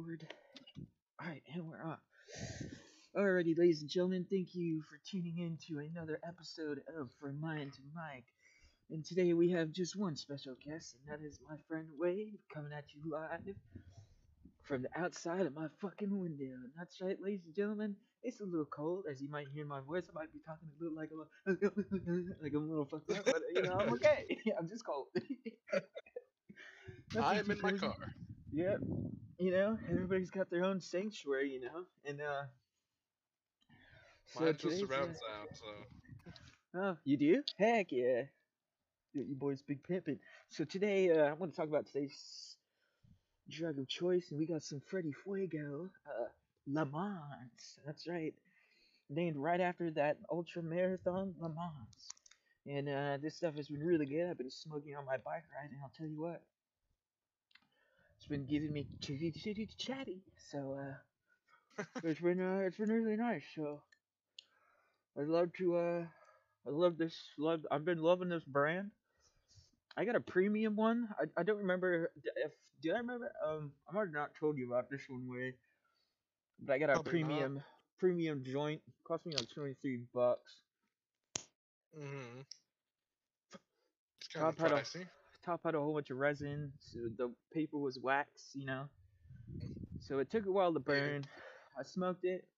record. Alright, and we're on. Alrighty, ladies and gentlemen, thank you for tuning in to another episode of From Mind to Mike. And today we have just one special guest, and that is my friend Wade coming at you live from the outside of my fucking window. And that's right, ladies and gentlemen, it's a little cold, as you might hear my voice. I might be talking a little like a like I'm a little fucked up, but you know I'm okay. I'm just cold. I'm in my car. Yep. You know, everybody's got their own sanctuary, you know, and uh. So just surround sound, so Oh, you do? Heck yeah. You, boys big pimpin'. So today, uh, I'm gonna talk about today's drug of choice, and we got some Freddy Fuego, uh, Le Mans. That's right. Named right after that ultra marathon, Le Mans. And uh, this stuff has been really good. I've been smoking on my bike ride, and I'll tell you what, been giving me chitty chitty chatty. So uh, it's been uh, it's been really nice. So I'd love to uh. I love this. Love. I've been loving this brand. I got a premium one. I, I don't remember if did I remember. Um, I might have not told you about this one way, but I got a Probably not. premium premium joint. Cost me like twenty three bucks. hmm it's kind of on. Top had a whole bunch of resin, so the paper was wax. You know, so it took a while to burn. I smoked it.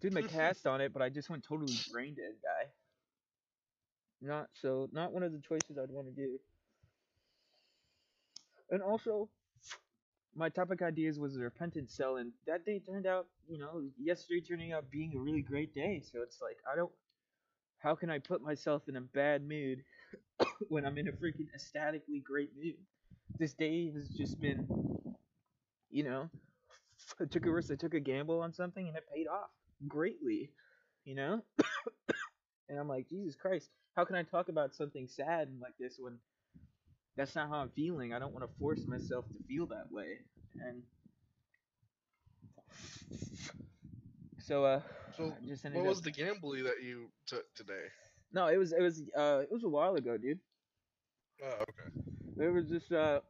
Did my cast on it, but I just went totally brain dead, guy. Not so, not one of the choices I'd want to do. And also, my topic ideas was a repentant cell, and that day turned out, you know, yesterday turning out being a really great day. So it's like, I don't, how can I put myself in a bad mood when I'm in a freaking ecstatically great mood? This day has just been, you know, I took a risk, I took a gamble on something, and it paid off greatly, you know? and I'm like, Jesus Christ, how can I talk about something sad like this when that's not how I'm feeling? I don't want to force myself to feel that way. And so, uh, So, just what up. was the gambly that you took today? No, it was it was uh it was a while ago, dude. Oh, okay. There was this uh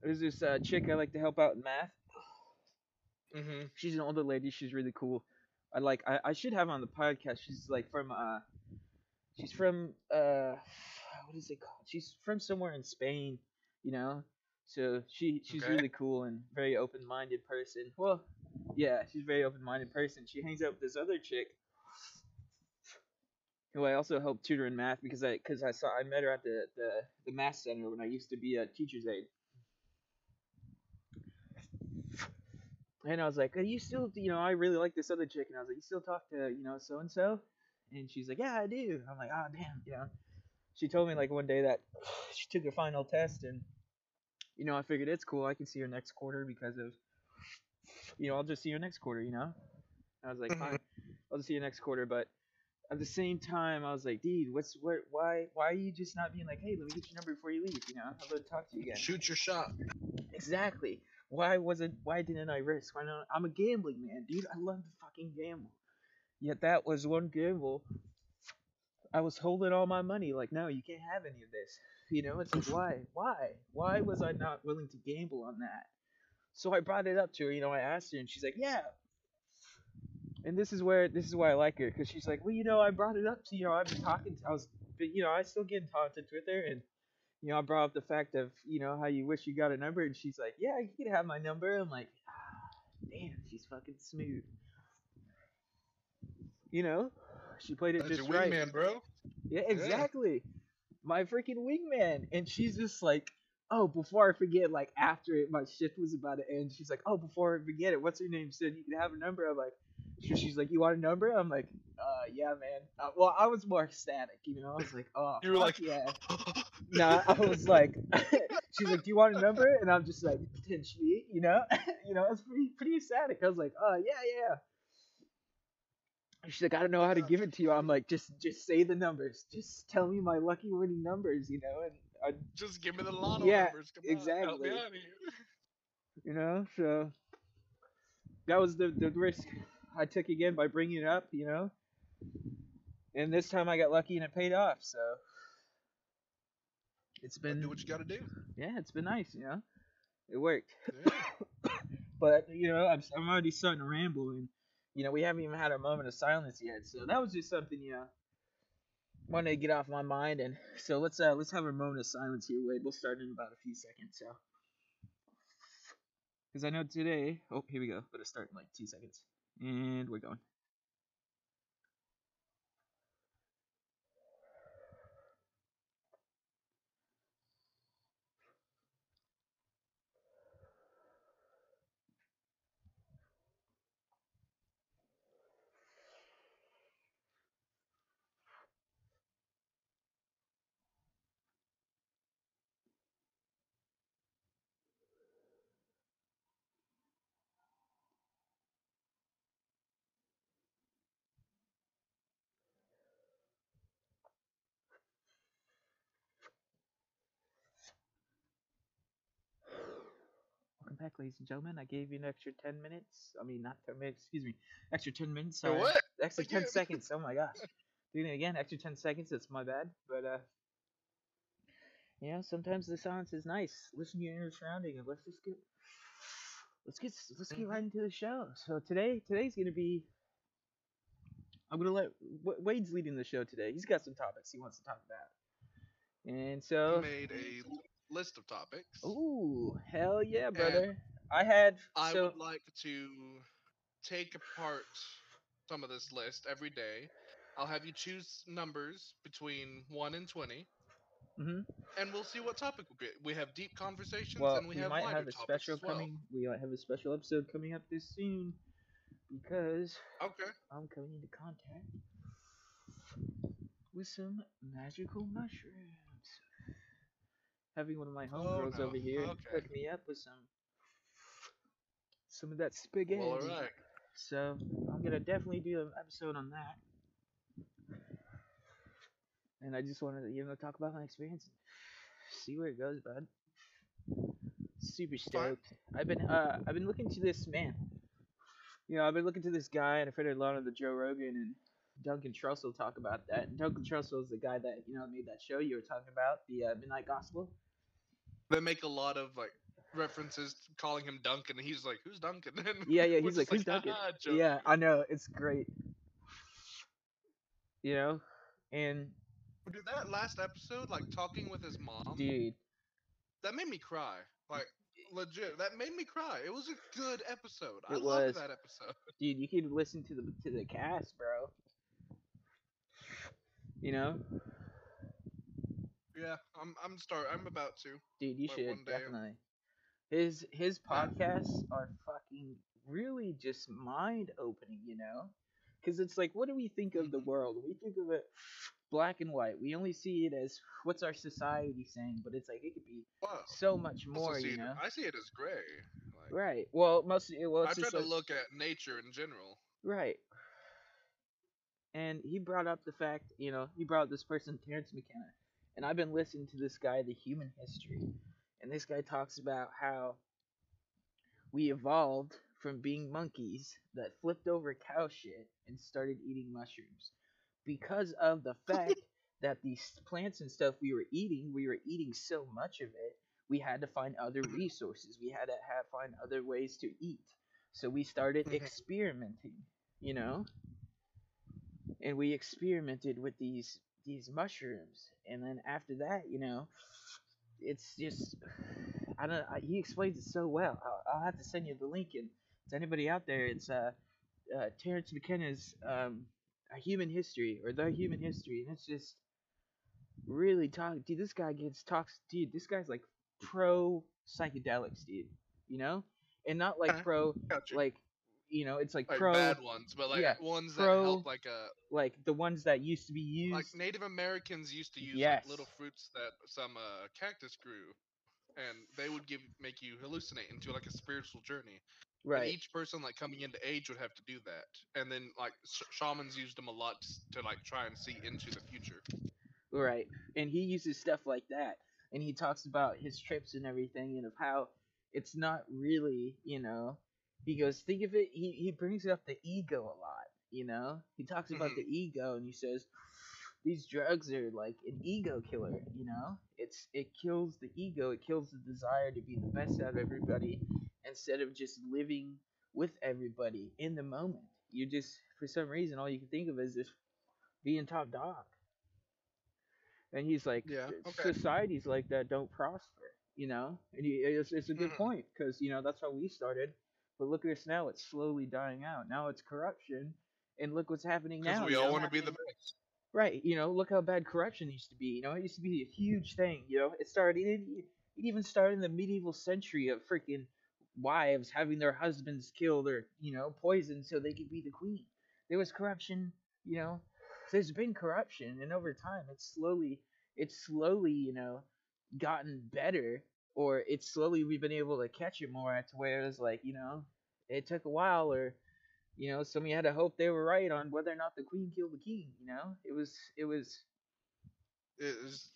there was this uh chick I like to help out in math. hmm She's an older lady. She's really cool. I like. I, I should have on the podcast. She's like from uh, she's from uh, what is it called? She's from somewhere in Spain, you know. So she she's Okay. really cool and very open minded person. Well, yeah, she's a very open minded person. She hangs out with this other chick. Who I also help tutor in math because I because I saw I met her at the, the the math center when I used to be a teacher's aide. And I was like, "Are you still, you know, I really like this other chick." And I was like, "You still talk to, you know, so and so?" And she's like, "Yeah, I do." I'm like, "Oh, damn," you know. She told me like one day that she took her final test, and you know, I figured it's cool. I can see her next quarter because of, you know, I'll just see you next quarter, you know. I was like. "Fine, I'll just see you next quarter," but at the same time, I was like, "Dude, what's what? Why? Why are you just not being like, hey, let me get your number before you leave? You know, I'd love to talk to you again." Shoot your shot. Exactly. Why wasn't why didn't I risk? Why not? I'm a gambling man, dude. I love to fucking gamble. Yet that was one gamble. I was holding all my money. Like, no, you can't have any of this. You know, it's like why? Why? Why was I not willing to gamble on that? So I brought it up to her. You know, I asked her, and she's like, yeah. And this is where this is why I like her, cause she's like, well, you know, I brought it up to you know, I've been talking. To, I was, but you know, I still get in touch with her, and you know, I brought up the fact of, you know, how you wish you got a number, and she's like, yeah, you can have my number. I'm like, ah, damn, she's fucking smooth. You know, she played it That's just your right. wingman, bro. Yeah, exactly. My freaking wingman, and she's just like, oh, before I forget, like after it, my shift was about to end. She's like, oh, before I forget it, what's her name? Said you can have a number. I'm like, she's like, you want a number? I'm like, uh, yeah, man. Uh, well, I was more ecstatic, you know. I was like, oh, You were like, yeah. Nah, I was like, she's like, do you want a number? And I'm just like, potentially, you know, you know, it's pretty pretty ecstatic. I was like, oh yeah, yeah. She's like, I don't know how to give it to you. I'm like, just just say the numbers. Just tell me my lucky winning numbers, you know, and I, Just give me the lotto Yeah, numbers. Come on, exactly. here. you know, so that was the the risk I took again by bringing it up, you know. And this time I got lucky and it paid off. So It's been do what you gotta do. yeah, it's been nice, you know. It worked. Yeah. but you know, I'm I'm already starting to ramble, and you know, we haven't even had our moment of silence yet. So that was just something, you know, wanted to get off my mind. And so let's uh let's have a moment of silence here, Wade. We'll start in about a few seconds. So, because I know today. Oh, here we go. Better start in like two seconds, and we're going. Back, ladies and gentlemen. I gave you an extra 10 minutes. I mean, not 10 minutes, excuse me. Extra 10 minutes. Sorry. what? Extra 10 seconds. Oh my gosh. Doing it again. Extra 10 seconds. That's my bad. But, uh, you know, sometimes the silence is nice. Listen to your inner surrounding and let's just get. Let's get let's get right into the show. So today today's gonna be. I'm gonna let Wa- Wade's leading the show today. He's got some topics he wants to talk about, and so made a list of topics. ooh hell yeah brother. I had I so would like to take apart some of this list every day. I'll have you choose numbers between 1 and 20, hmm and we'll see what topic will be. We have deep conversations, Well, and we, we have might have a special well. coming. We might have a special episode coming up this soon because Okay. I'm coming into contact with some magical mushrooms. Having one of my Oh, homegirls no. over here Okay. hook me up with some some of that spaghetti. Well, alright. So I'm gonna definitely do an episode on that. And I just wanted to, you know, talk about my experience, see where it goes, bud. Super stoked. I've been, uh, I've been looking to this man. You know, I've been looking to this guy, and I've heard a lot of the Joe Rogan and Duncan Trussell talk about that. Duncan Trussell is the guy that you know made that show you were talking about, the uh, Midnight Gospel. They make a lot of like references calling him Duncan, and he's like, "Who's Duncan?" And Yeah, yeah, he's like, "Who's Duncan?" "Ah, Yeah, I know it's great. You know, and Dude, that last episode, like talking with his mom, dude, that made me cry. Like legit, that made me cry. It was a good episode. I It loved that episode. dude, you could listen to the to the cast, bro. You know, Yeah, I'm I'm start. I'm about to. dude, you should definitely. His his podcasts are fucking really just mind opening, you know, because it's like, what do we think of the Mhm. world? We think of it black and white. We only see it as what's our society saying, but it's like it could be Wow. so much more, you it- know. I see it as gray. Like, Right. Well, most well, I try to like- look at nature in general. Right. And he brought up the fact, you know, he brought up this person, Terence McKenna. And I've been listening to this guy, The Human History. And this guy talks about how we evolved from being monkeys that flipped over cow shit and started eating mushrooms. Because of the fact that these plants and stuff we were eating, we were eating so much of it, we had to find other resources. We had to have, find other ways to eat. So we started Mhm. experimenting, you know? And we experimented with these these mushrooms. And then after that, you know, it's just I don't I, he explains it so well. I'll, I'll have to send you the link and to anybody out there, it's uh, uh Terence McKenna's um a human history or the human history and it's just really talk dude this guy gets talks dude this guy's like pro psychedelics dude you know and not like pro Gotcha. like you know it's like, like pro bad ones, but like yeah, ones pro- that help like a like the ones that used to be used like Native Americans used to use Yes. like little fruits that some uh, cactus grew, and they would give make you hallucinate into like a spiritual journey. And right each person like coming into age would have to do that, and then like sh- shamans used them a lot to like try and see into the future. Right. And he uses stuff like that. And he talks about his trips and everything and of how it's not really, you know, he goes, think of it, he, he brings up the ego a lot, you know? He talks about Mhm. the ego and he says, these drugs are like an ego killer. You know, it's it kills the ego. It kills the desire to be the best out of everybody instead of just living with everybody in the moment. You just for some reason all you can think of is just being top dog. And he's like, Yeah, okay. societies like that don't prosper, you know. And he, it's it's a good Mhm. point because you know that's how we started. But look at us now; it's slowly dying out. Now it's corruption, and look what's happening Because now. we all want to be the best. Right, you know, look how bad corruption used to be. You know, it used to be a huge thing. You know, it started. It, it even started in the medieval century of freaking wives having their husbands killed or you know poisoned so they could be the queen. There was corruption. You know, there's been corruption, and over time, it's slowly, it's slowly, you know, gotten better, or it's slowly we've been able to catch it more to where it's like, you know, it took a while, or you know, some of you had to hope they were right on whether or not the queen killed the king. You know, it was it was It was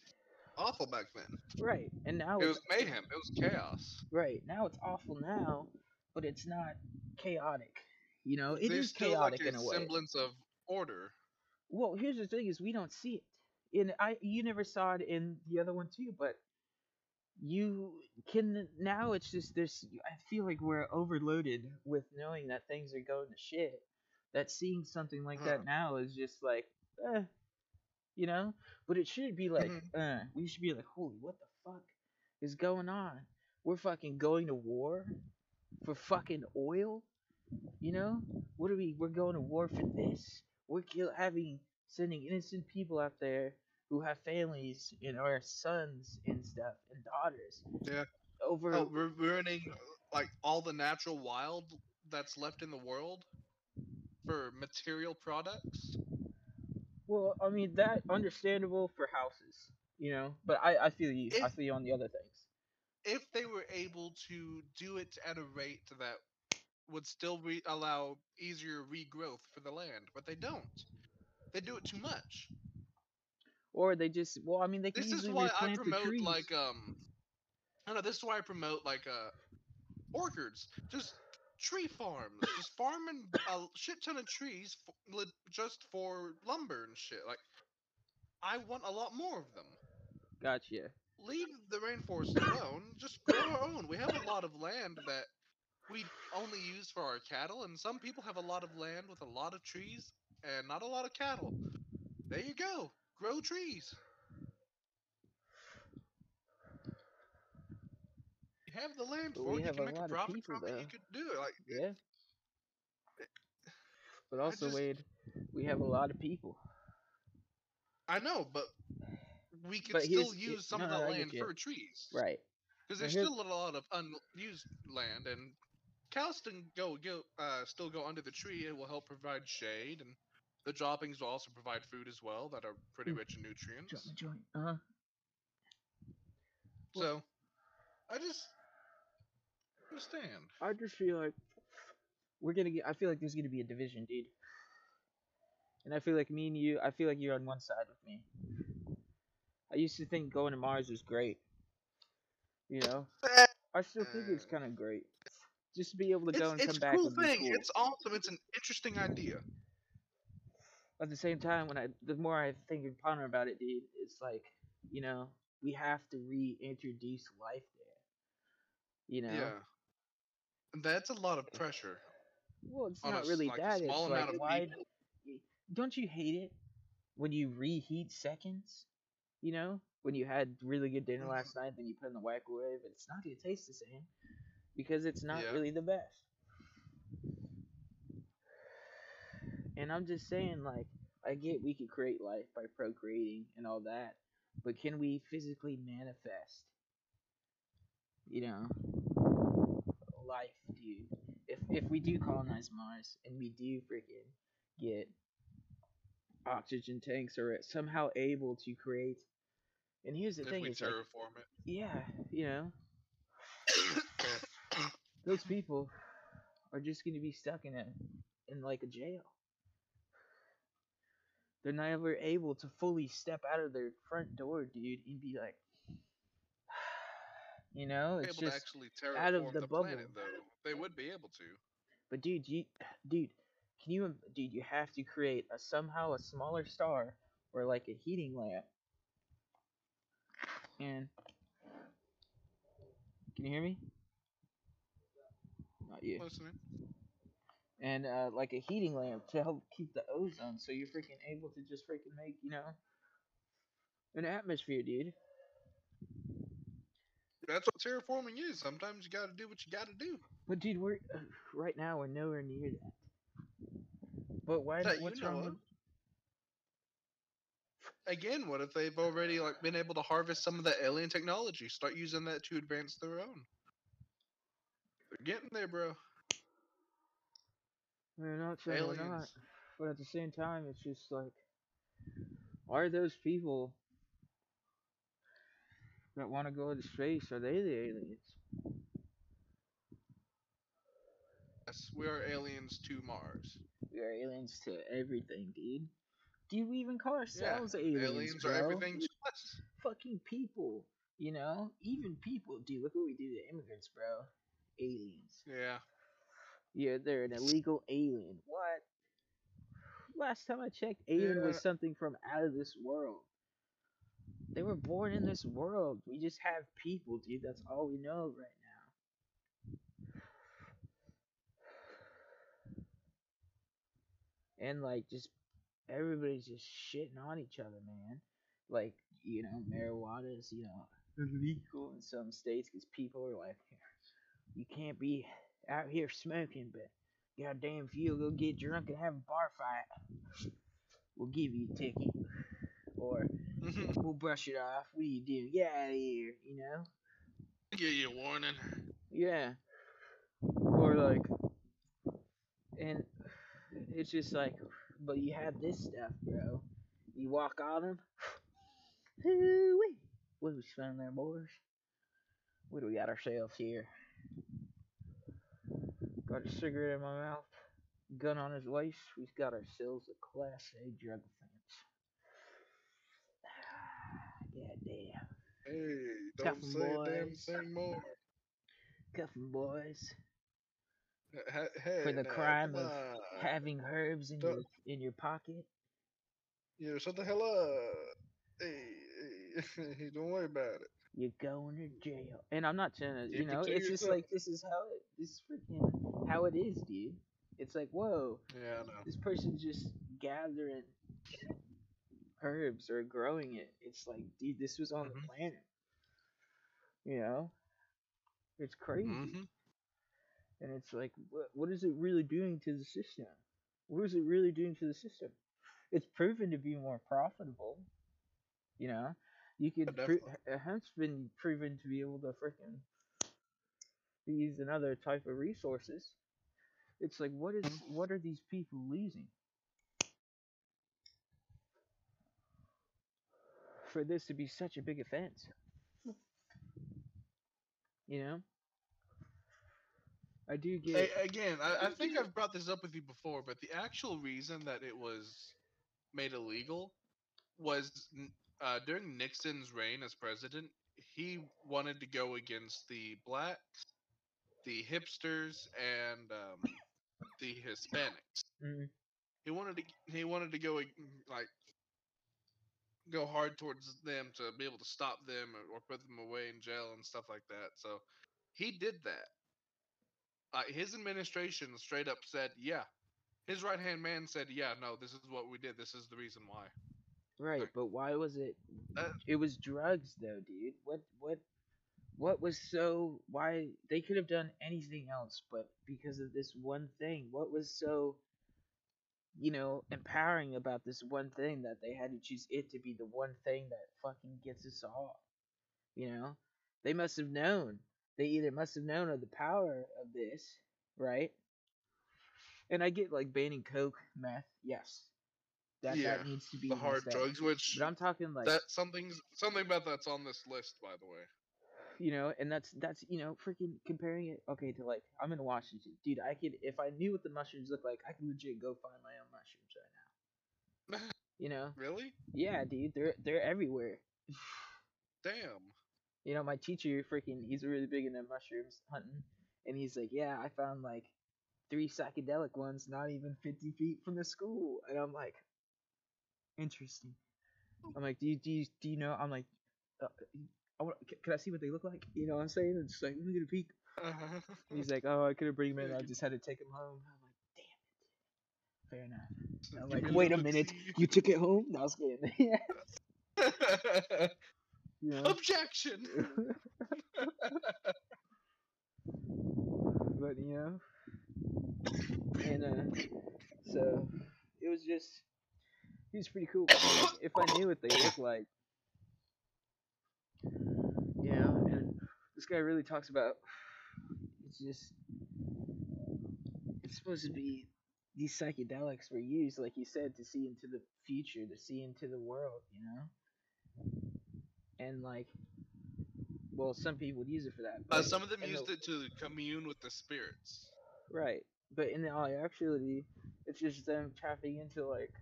awful back then. right, and now It was mayhem. It was chaos. right now it's awful now, but it's not chaotic. You know, it There's is chaotic like a in a way. semblance of order. Well, here's the thing: is we don't see it. In I, you never saw it in the other one too, but you can now. It's just there's. I feel like we're overloaded with knowing that things are going to shit. That seeing something like that now is just like, eh, you know. But it should be like, Mhm. uh, we should be like, holy, what the fuck is going on? We're fucking going to war for fucking oil. You know, what are we? We're going to war for this. We're kill having sending innocent people out there who have families and are sons and stuff and daughters. Yeah. Over Oh, we're ruining like all the natural wild that's left in the world for material products. well, I mean that understandable for houses, you know. But I I feel you. I If- feel you on the other things. If they were able to do it at a rate that would still re- allow easier regrowth for the land, but they don't. They do it too much. Or they just well, I mean they can This is easily why I promote like um I don't know, this is why I promote like uh orchards. Just tree farms. just farming a shit ton of trees for, just for lumber and shit. Like I want a lot more of them. Gotcha. Leave the rainforest alone. Just grow our own. We have a lot of land that we only use for our cattle, and some people have a lot of land with a lot of trees and not a lot of cattle. There you go. Grow trees. You have the land But for we it. You have can make a of profit from it. You could do it. Like Yeah. But also, just- Wade, we have a lot of people. I know, but we could But still use some no, of no, that I get land for trees. Right. Because there's still a lot of unused land, and cows still go go uh, still go under the tree. It will help provide shade, and the droppings will also provide food as well that are pretty Mm. rich in nutrients. Joint, joint. Uh huh. Well- So, I just understand. I just feel like we're gonna get. I feel like there's gonna be a division, dude. And I feel like me and you. I feel like you're on one side with me. I used to think going to Mars was great. You know, I still think it's kind of great. Just to be able to It's, go and come a back cool would be thing. cool. It's awesome. It's an interesting idea. At the same time, when I the more I think and ponder about it, dude, it's like you know we have to reintroduce life there. You know. Yeah. And That's a lot of pressure. Well, it's on a not really like that. It's small like amount of why? people. Don't you hate it when you reheat seconds? You know, when you had really good dinner Mhm. last night, then you put in the microwave, and it's not gonna taste the same because it's not Yeah. really the best. And I'm just saying, like, I get we could create life by procreating and all that, but can we physically manifest? You know, life, dude. If if we do colonize Mars and we do freaking get oxygen tanks or somehow able to create, and here's the If thing: we is like, terraform yeah, you know, those people are just gonna be stuck in a in like a jail. They're never able to fully step out of their front door, dude, and be like, you know, it's able to just. actually out of the the, bubble. planet, though. They would be able to. But dude, you, dude, can you, dude, you have to create a somehow a smaller star or like a heating lamp. And can you hear me? Not you. Listening. And uh, like a heating lamp to help keep the ozone, so you're freaking able to just freaking make you know an atmosphere, dude. That's what terraforming is. Sometimes you gotta do what you gotta do. But dude, we're uh, right now we're nowhere near that. But why? That what's wrong? With, Again, what if they've already like been able to harvest some of the alien technology? Start using that to advance their own. They're getting there, bro. We're not saying we're not. Aliens. But at the same time, it's just like, are those people that want to go into space? Are they the aliens? Yes, we are aliens to Mars. We are aliens to everything, dude. Do we even call Yeah, ourselves aliens? aliens bro? are everything to us. fucking people. You know, even people. Dude, look what we do to immigrants, bro. Aliens. Yeah. Yeah, they're an illegal alien. What? Last time I checked, alien was something from out of this world. They were born in this world. We just have people, dude. That's all we know right now. And like, just everybody's just shitting on each other, man. Like, you know, marijuana is, you know, illegal in some states because people are like, you can't be out here smoking, but goddamn, if you go get drunk and have a bar fight, we'll give you a ticket. Or we'll brush it off. What are you doing? Get out of here, you know? Give you a warning. Yeah. Or like, and it's just like, but you have this stuff, bro. You walk on them. What we spending there, boys? What do we got ourselves here? Got a cigarette in my mouth, gun on his waist. We've got ourselves a class A drug offense. God damn. Hey, don't Cuffin' say a damn thing more. Cuffing boys. Hey, hey, For the crime of having herbs in Don't- your in your pocket. Yeah, shut the hell up. Hey, hey, don't worry about it. You're going to jail. And I'm not trying to, you it know, it's just like this is how it, this freaking how it is, dude. It's like, whoa, Yeah, I know. this person's just gathering herbs or growing it. It's like, dude, this was on Mhm. the planet. You know, it's crazy. hmm And it's like, what, what is it really doing to the system? What is it really doing to the system? It's proven to be more profitable. You know, you could. Yeah, Pro- uh, hemp's been proven to be able to freaking used in other type of resources. It's like, what is, Mhm. what are these people losing? For this to be such a big offense. You know? I do get. Hey, again, I, I think I've brought this up with you before, but the actual reason that it was made illegal was uh, during Nixon's reign as president. He wanted to go against the blacks, the hipsters, and um, the Hispanics. Mm, He wanted to he wanted to go like go hard towards them to be able to stop them or, or put them away in jail and stuff like that. So he did that. Uh, his administration straight up said, "Yeah." His right hand man said, "Yeah, no, this is what we did. This is the reason why." right, but why was it? Uh, it was drugs, though, dude. What, what, what was so? Why they could have done anything else, but because of this one thing, what was so? You know, empowering about this one thing that they had to choose it to be the one thing that fucking gets us all You know, they must have known. They either must have known of the power of this, right? And I get like banning coke, meth, yes, that Yeah, that needs to be the hard drugs, which But I'm talking like that something's something about that's on this list, by the way. You know, and that's that's you know, freaking comparing it okay to like I'm in Washington, dude. I could if I knew what the mushrooms look like, I could legit go find my own mushrooms right now. You know, really? yeah, dude, they're they're everywhere. Damn. You know, my teacher freaking he's really big into mushrooms hunting, and he's like, yeah, I found like three psychedelic ones, not even 50 feet from the school, and I'm like, interesting. I'm like, do you do you, do you know? I'm like, uh, I want. Can, can I see what they look like? You know what I'm saying? It's like, let me get a peek. Uh-huh. And he's like, oh, I couldn't bring him in. I just had to take him home. I'm like, damn it. Fair enough. So I'm like, wait a minute. You took it home? No, I was kidding. yeah. Objection. but you know and uh so it was just he was pretty cool if i knew what they looked like you know and this guy really talks about it's just it's supposed to be these psychedelics were used like you said to see into the future to see into the world you know and like well some people would use it for that Uh, some of them in the- used it to commune with the spirits. Right. But in all actuality, it's just them tapping into like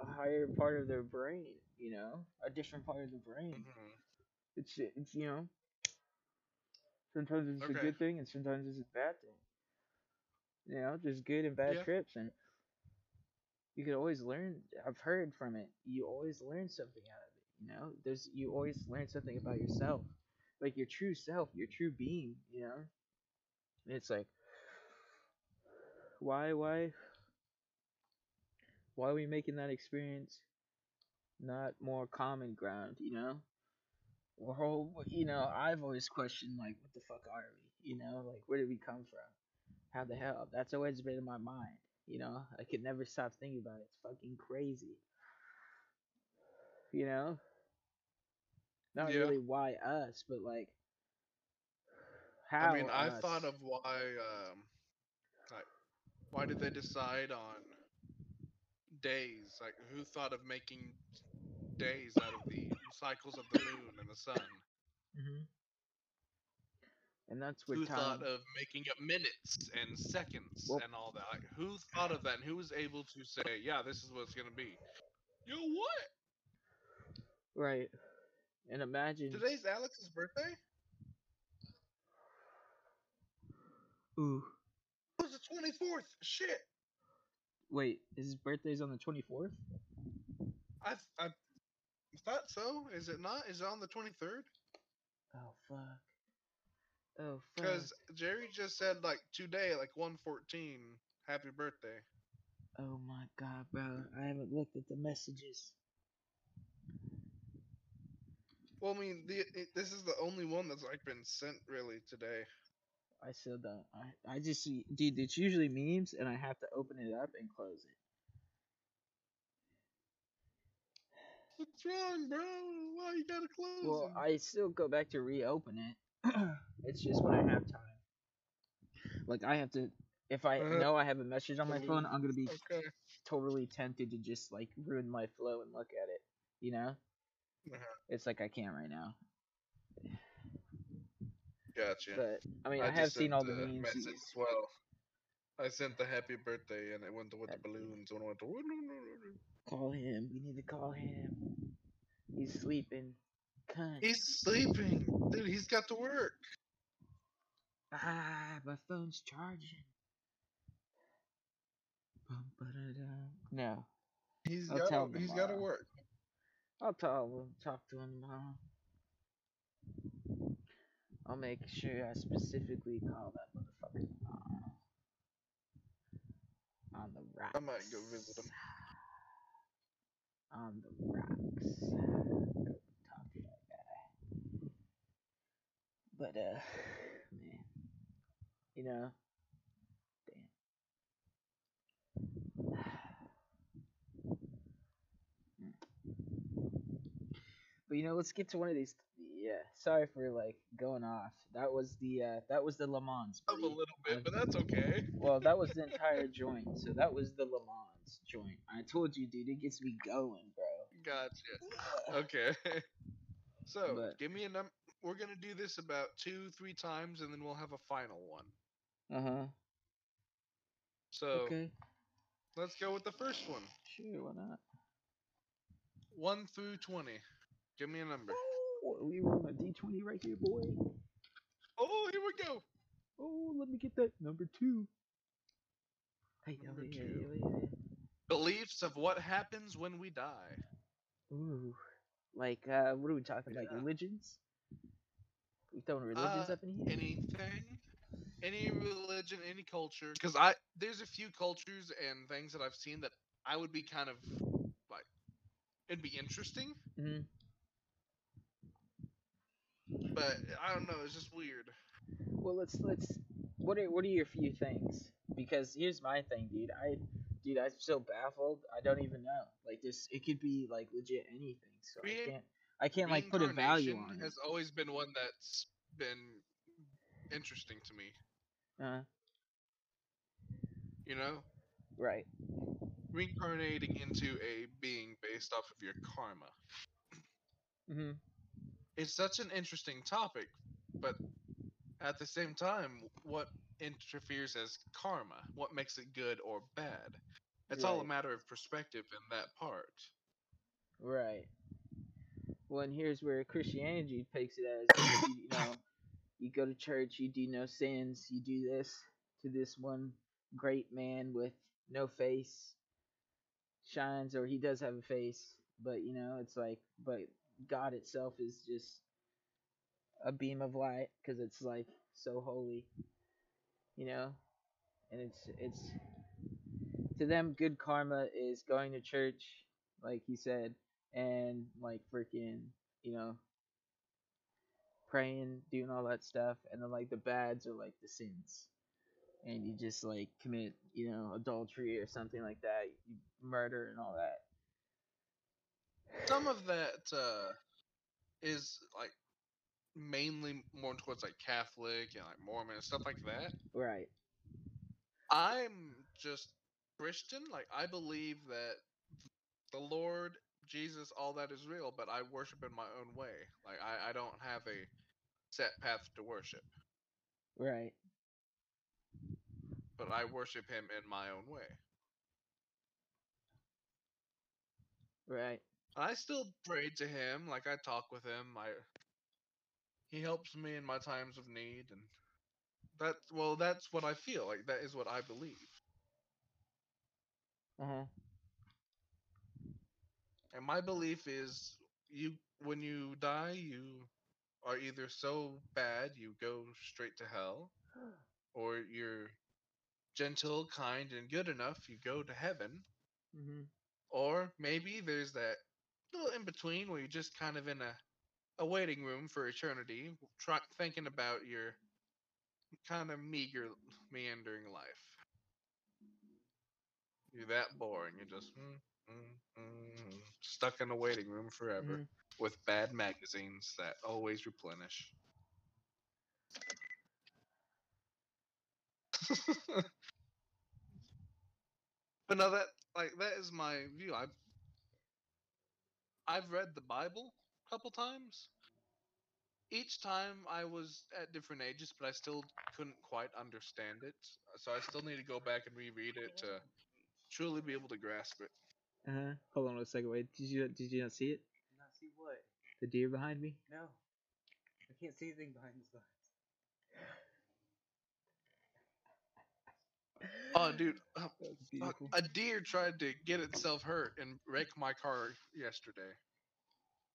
a higher part of their brain, you know, a different part of the brain. Mhm. It's it's you know, sometimes it's a good thing and sometimes it's a bad thing. You know, there's good and bad Yeah. trips, and you can always learn. I've heard from it. You always learn something out of it. You know, there's you always learn something about yourself, like your true self, your true being. You know, and it's like, why, why, why are we making that experience not more common ground? You know, or you know, I've always questioned like, what the fuck are we? You know, like where did we come from? How the hell? That's always been in my mind. You know, I could never stop thinking about it. It's fucking crazy. You know? Not Yeah. really why us, but like how I mean, I thought of why, um, like, why did they decide on days? Like, who thought of making days out of the cycles of the moon and the sun? Mm-hmm. And that's where who time thought of making up minutes and seconds Well- and all that? Like, who thought of that? And who was able to say, "Yeah, this is what it's gonna be"? Yo, what? Right. And imagine Today's Alex's birthday. Ooh. It was the twenty fourth. Shit. Wait, his birthday's on the twenty fourth? I I thought so. Is it not? Is it on the twenty third? Oh fuck. Oh fuck. Because Jerry just said like today, like one fourteen. Happy birthday. Oh my god, bro. I haven't looked at the messages. Well, I mean, the, it, this is the only one that's like been sent really today. I still don't. I I just see, dude. It's usually memes, and I have to open it up and close it. What's wrong, bro? Why you gotta close? Well? I still go back to reopen it. it's just when I have time. Like I have to. If I Uh-huh. know I have a message on my phone, I'm gonna be okay. totally tempted to just like ruin my flow and look at it. You know? Uh-huh. It's like I can't right now. Gotcha. But I mean, I, just have seen all the memes. message as well. I sent the happy birthday and it went to with the balloons and it went to. Call him. We need to call him. He's sleeping. Cunt. He's sleeping, dude. He's got to work. Ah, my phone's charging. No, He's I'll got. tell to him He's got to work. I'll talk. We'll talk to him tomorrow. I'll make sure I specifically call that motherfucker tomorrow. On the rocks. I might go visit him. On the rocks. Go talk to that guy. But uh, man, you know, damn. But you know, let's get to one of these. Yeah, sorry for like going off. That was the uh, that was the Le Mans. A little bit, but that's okay. Well, that was the entire joint. So that was the Le Mans joint. I told you, dude, it gets me going, bro. Gotcha. Okay. So But- give me a num. We're gonna do this about two, three times, and then we'll have a final one. Uh huh. So Okay. let's go with the first one. Sure, why not? One through twenty. Give me a number. Oh, we were on a D twenty right here, boy. Oh, here we go. Oh, let me get that number two. Hey, Number hey, hey, two. hey, hey. Beliefs of what happens when we die. Ooh, like uh, what are we talking? Like Yeah. religions? We throwing religions Uh, up in here? anything any religion any culture because i there's a few cultures and things that i've seen that i would be kind of like it'd be interesting hmm but i don't know it's just weird Well, let's let's. What are what are your few things? Because here's my thing, dude. I, dude, I'm so baffled. I don't even know. Like this, it could be like legit anything. So I can't. I can't like put a value on it. has always been one that's been interesting to me Uh, you know right. reincarnating into a being based off of your karma Mm hmm it's such an interesting topic but at the same time what interferes as karma? What makes it good or bad? It's all a matter of perspective in that part. Right. Well, and here's where Christianity takes it as you, you know, you go to church, you do no sins, you do this to this one great man with no face shines, or he does have a face, but you know, it's like, but God itself is just a beam of light because it's like so holy, you know, and it's it's to them good karma is going to church, like he said, and like freaking, you know, praying, doing all that stuff, and then like the bads are like the sins. And you just like commit, you know, adultery or something like that, you murder and all that. Some of that uh is like mainly more towards like catholic and like mormon and stuff like that Right. i'm just christian like i believe that the lord jesus all that is real but i worship in my own way like i, I don't have a set path to worship Right. but i worship him in my own way Right. I still pray to him, like I talk with him. I he helps me in my times of need, and that's well, that's what I feel like. That is what I believe, Uh huh. and my belief is you when you die, you are either so bad you go straight to hell, or you're gentle, kind, and good enough you go to heaven, Mm-hmm. or maybe there's that little in between where you're just kind of in a a waiting room for eternity, try, thinking about your kind of meager, meandering life. You're that boring. You're just mm, mm, mm, mm, stuck in a waiting room forever Mhm. with bad magazines that always replenish. but no, that like that is my view. I've I've read the Bible a couple times. Each time I was at different ages, but I still couldn't quite understand it. So I still need to go back and reread it to truly be able to grasp it. Uh huh. Hold on a second. Wait. Did you did you not see it? Not see what? The deer behind me. No. I can't see anything behind these vines. Oh, dude, uh, That's a deer tried to get itself hurt and wreck my car yesterday.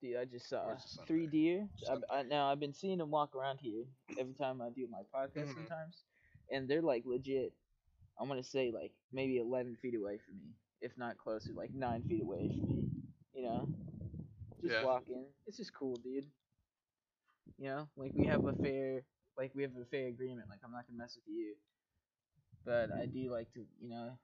Dude, I just saw Or is it three deer. I, I, now I've been seeing them walk around here every time I do my podcast Mhm. sometimes, and they're like legit. I'm gonna say like maybe 11 feet away from me, if not closer, like nine feet away from me. You know, just Yeah. walking. It's just cool, dude. You know, like we have a fair, like we have a fair agreement. Like I'm not gonna mess with you, but I do like to, you know.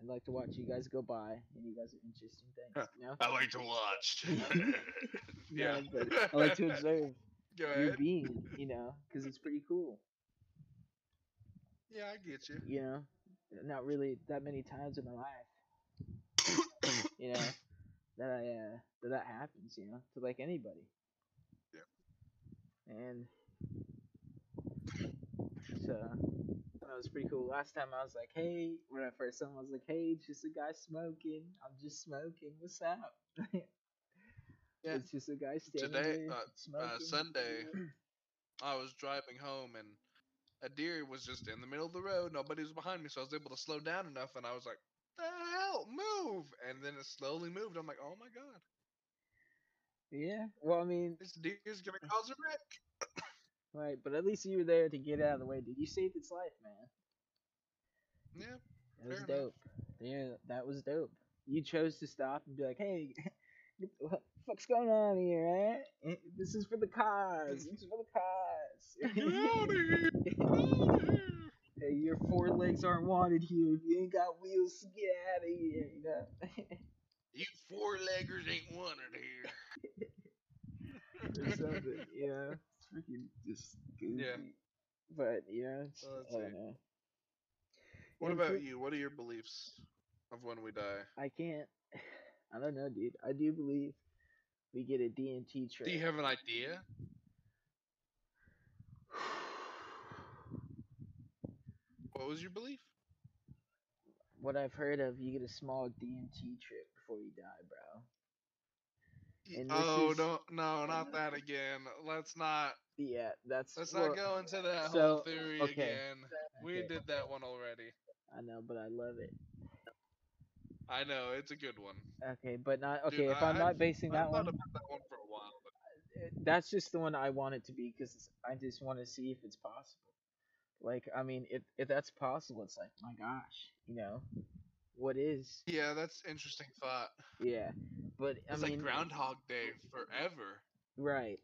I like to watch you guys go by, and you guys are interesting things, you know. I like to watch. Yeah, but I like to observe your being, you know, because it's pretty cool. Yeah, I get you. You know, not really that many times in my life, you know, that I uh, that that happens, you know, to like anybody. Yeah. And so that was pretty cool. Last time I was like, hey, when I first saw him, I was like, hey, it's just a guy smoking. I'm just smoking. What's up? Yeah. It's just a guy standing Today, there uh, uh, Sunday, I was driving home and a deer was just in the middle of the road. Nobody was behind me, so I was able to slow down enough. And I was like, "The hell, move!" And then it slowly moved. I'm like, "Oh my god!" Yeah. Well, I mean, This deer's gonna cause a wreck. Right, but at least you were there to get it out of the way. Did you saved its life, man? Yeah. That was Fair enough. dope. Yeah, that was dope. You chose to stop and be like, "Hey, what the fuck's going on here, eh? Eh, This is for the cause. This is for the cause." Get out of here! Get out of here! hey, your four legs aren't wanted here. If you ain't got wheels, get out of here. You know. You four leggers ain't wanted here. or something. You know, freaking just goofy. Yeah. But yeah, it's, Oh, I don't know. What Yeah, about for- you? What are your beliefs of when we die? I can't. I don't know, dude. I do believe we get a DMT trip. Do you have an idea? What was your belief? what I've heard of, you get a small DMT trip before you die, bro. Oh is- no, no, not that again. Let's not. Yeah, that's. Let's well, not go into that so, whole theory okay. again. We Okay. did that one already. I know, but I love it. I know it's a good one. Okay, but not Dude, okay. if I'm not basing I that thought one, about that one for a while. But uh, that's just the one I want it to be because I just want to see if it's possible. Like, I mean, if if that's possible, it's like, my gosh, you know, what is? yeah, that's interesting thought. Yeah, but I It's mean, like Groundhog Day forever. right?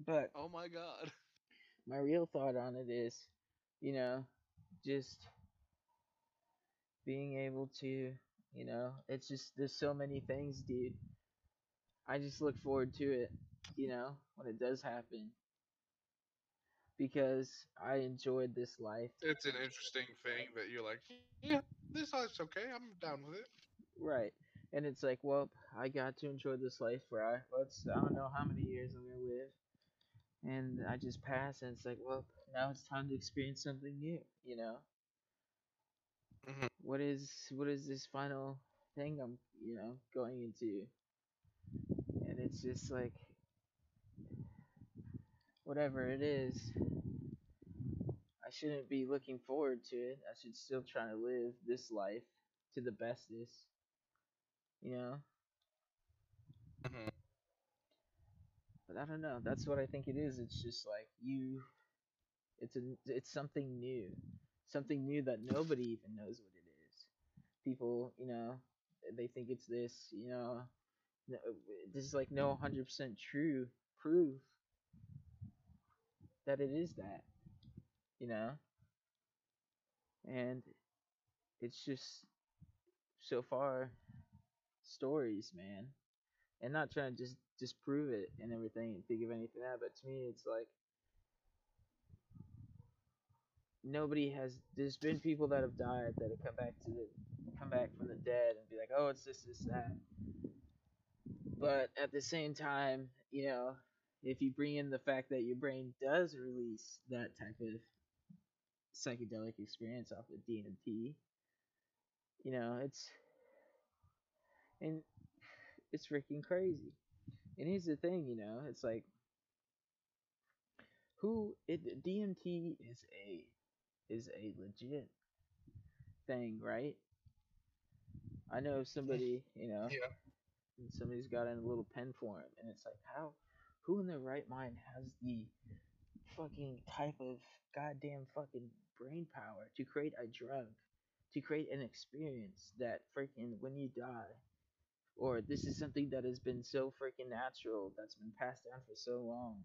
But Oh my god. my real thought on it is, you know, just being able to, you know, it's just there's so many things, dude. I just look forward to it, you know, when it does happen. Because I enjoyed this life. It's an interesting thing that you're like, yeah, this life's okay. I'm down with it. Right. And it's like, well, I got to enjoy this life for I let's I don't know how many years I'm gonna live. And I just pass and it's like, well, now it's time to experience something new, you know? Mhm. What is what is this final thing I'm you know, going into? And it's just like whatever it is, I shouldn't be looking forward to it. I should still try to live this life to the bestest. You know? Mhm. But I don't know. That's what I think it is. It's just like you it's a it's something new. Something new that nobody even knows what it is. People, you know, they think it's this, you know, no, there's like no 100% true proof that it is that, you know? And it's just so far stories, man. And not trying to just disprove it and everything and think of anything that, but to me it's like nobody has there's been people that have died that have come back to the come back from the dead and be like, Oh, it's this, this, that. But at the same time, you know, if you bring in the fact that your brain does release that type of psychedelic experience off of DMT, you know, it's and it's freaking crazy. And here's the thing, you know, it's like who it DMT is a is a legit thing, right? I know somebody, you know, Yeah. and somebody's got in a little pen for him, and it's like, how, who in their right mind has the fucking type of goddamn fucking brain power to create a drug, to create an experience that freaking when you die, or this is something that has been so freaking natural that's been passed down for so long,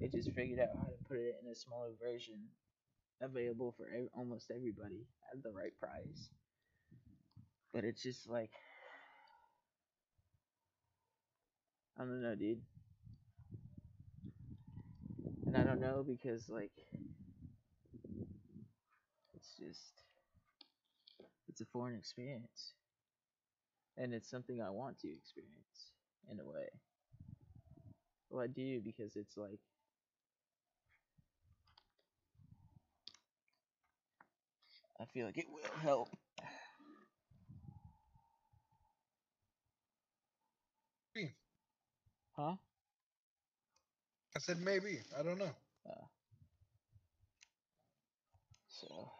they just figured out how to put it in a smaller version available for almost everybody at the right price. But it's just like I don't know, dude. And I don't know because like it's just it's a foreign experience. And it's something I want to experience in a way. Well, I do because it's like I feel like it will help. Hmm. Huh? I said maybe. I don't know. So.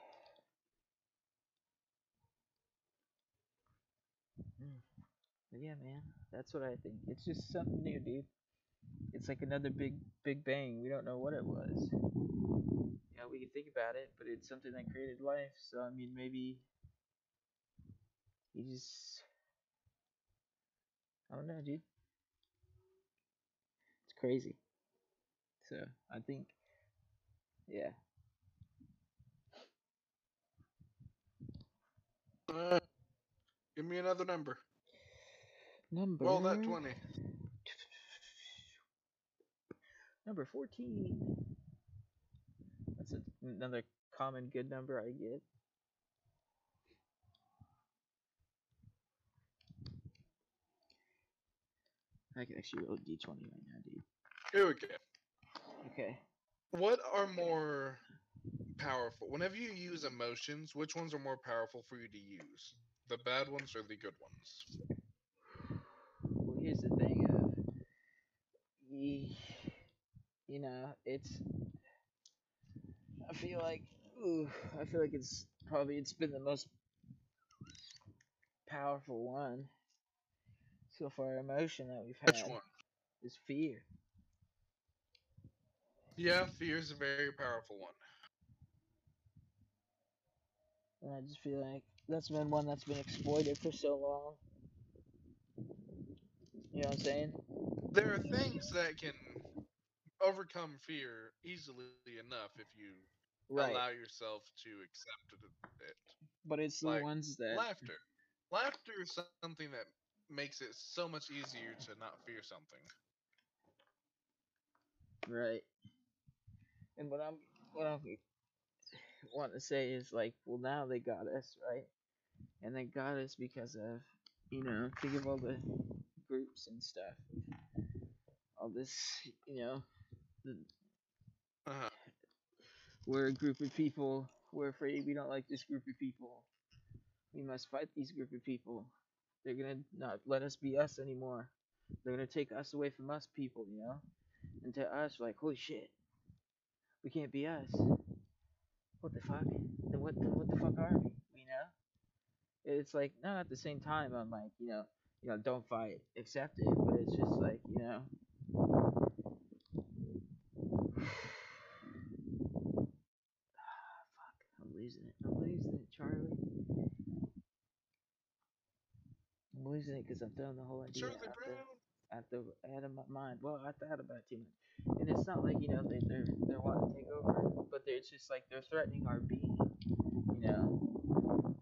Mm. But yeah, man, that's what I think. It's just something new, dude. It's like another big big bang. We don't know what it was. Yeah, we can think about it, but it's something that created life. So I mean, maybe he just I don't know, dude. It's crazy. So I think, yeah, Uh, give me another number. number. Roll that 20. Number fourteen. That's a, another common good number I get. I can actually roll d twenty right now, dude. Here we go. Okay. What are more powerful? Whenever you use emotions, which ones are more powerful for you to use? The bad ones or the good ones? Well, here's the thing of, you know, it's. I feel like, ooh, I feel like it's probably it's been the most powerful one so far. Emotion that we've had Which one? is fear. Yeah, fear is a very powerful one. And I just feel like that's been one that's been exploited for so long. You know what I'm saying? There are things that can overcome fear easily enough if you allow yourself to accept it. But it's the ones that Laughter. Laughter is something that makes it so much easier to not fear something. Right. And what I'm what I'm wanting to say is like, well, now they got us right, and they got us because of, you know, think of all the groups and stuff, all this, you know, the, Uh-huh. we're a group of people. We're afraid we don't like this group of people. We must fight these group of people. They're gonna not let us be us anymore. They're gonna take us away from us people, you know. And to us, like, holy shit, we can't be us. What the fuck? Then what? Then what the fuck are we? You know? It's like not at the same time. I'm like, you know, you know, don't fight, accept it. But it's just like, you know. fuck, I'm losing it. I'm losing it, Charlie. I'm losing it because I'm throwing the whole idea Charlie out there Brown. At the head of my mind. Well, I thought about it too much, and it's not like you know they they're they're wanting to take over, but they're it's just like they're threatening our being, you know.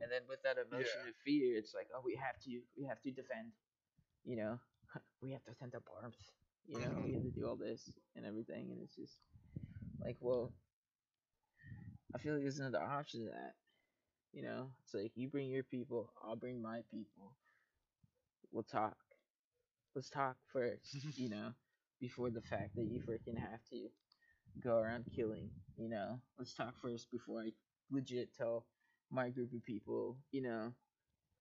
And then with that emotion Yeah. of fear, it's like oh we have to we have to defend, you know, we have to send our arms, you know, we mm-hmm. have to do all this and everything, and it's just like well, I feel like there's another option to that. You know, it's like you bring your people, I'll bring my people. We'll talk. Let's talk first, you know, before the fact that you freaking have to go around killing, you know. Let's talk first before I legit tell my group of people, you know,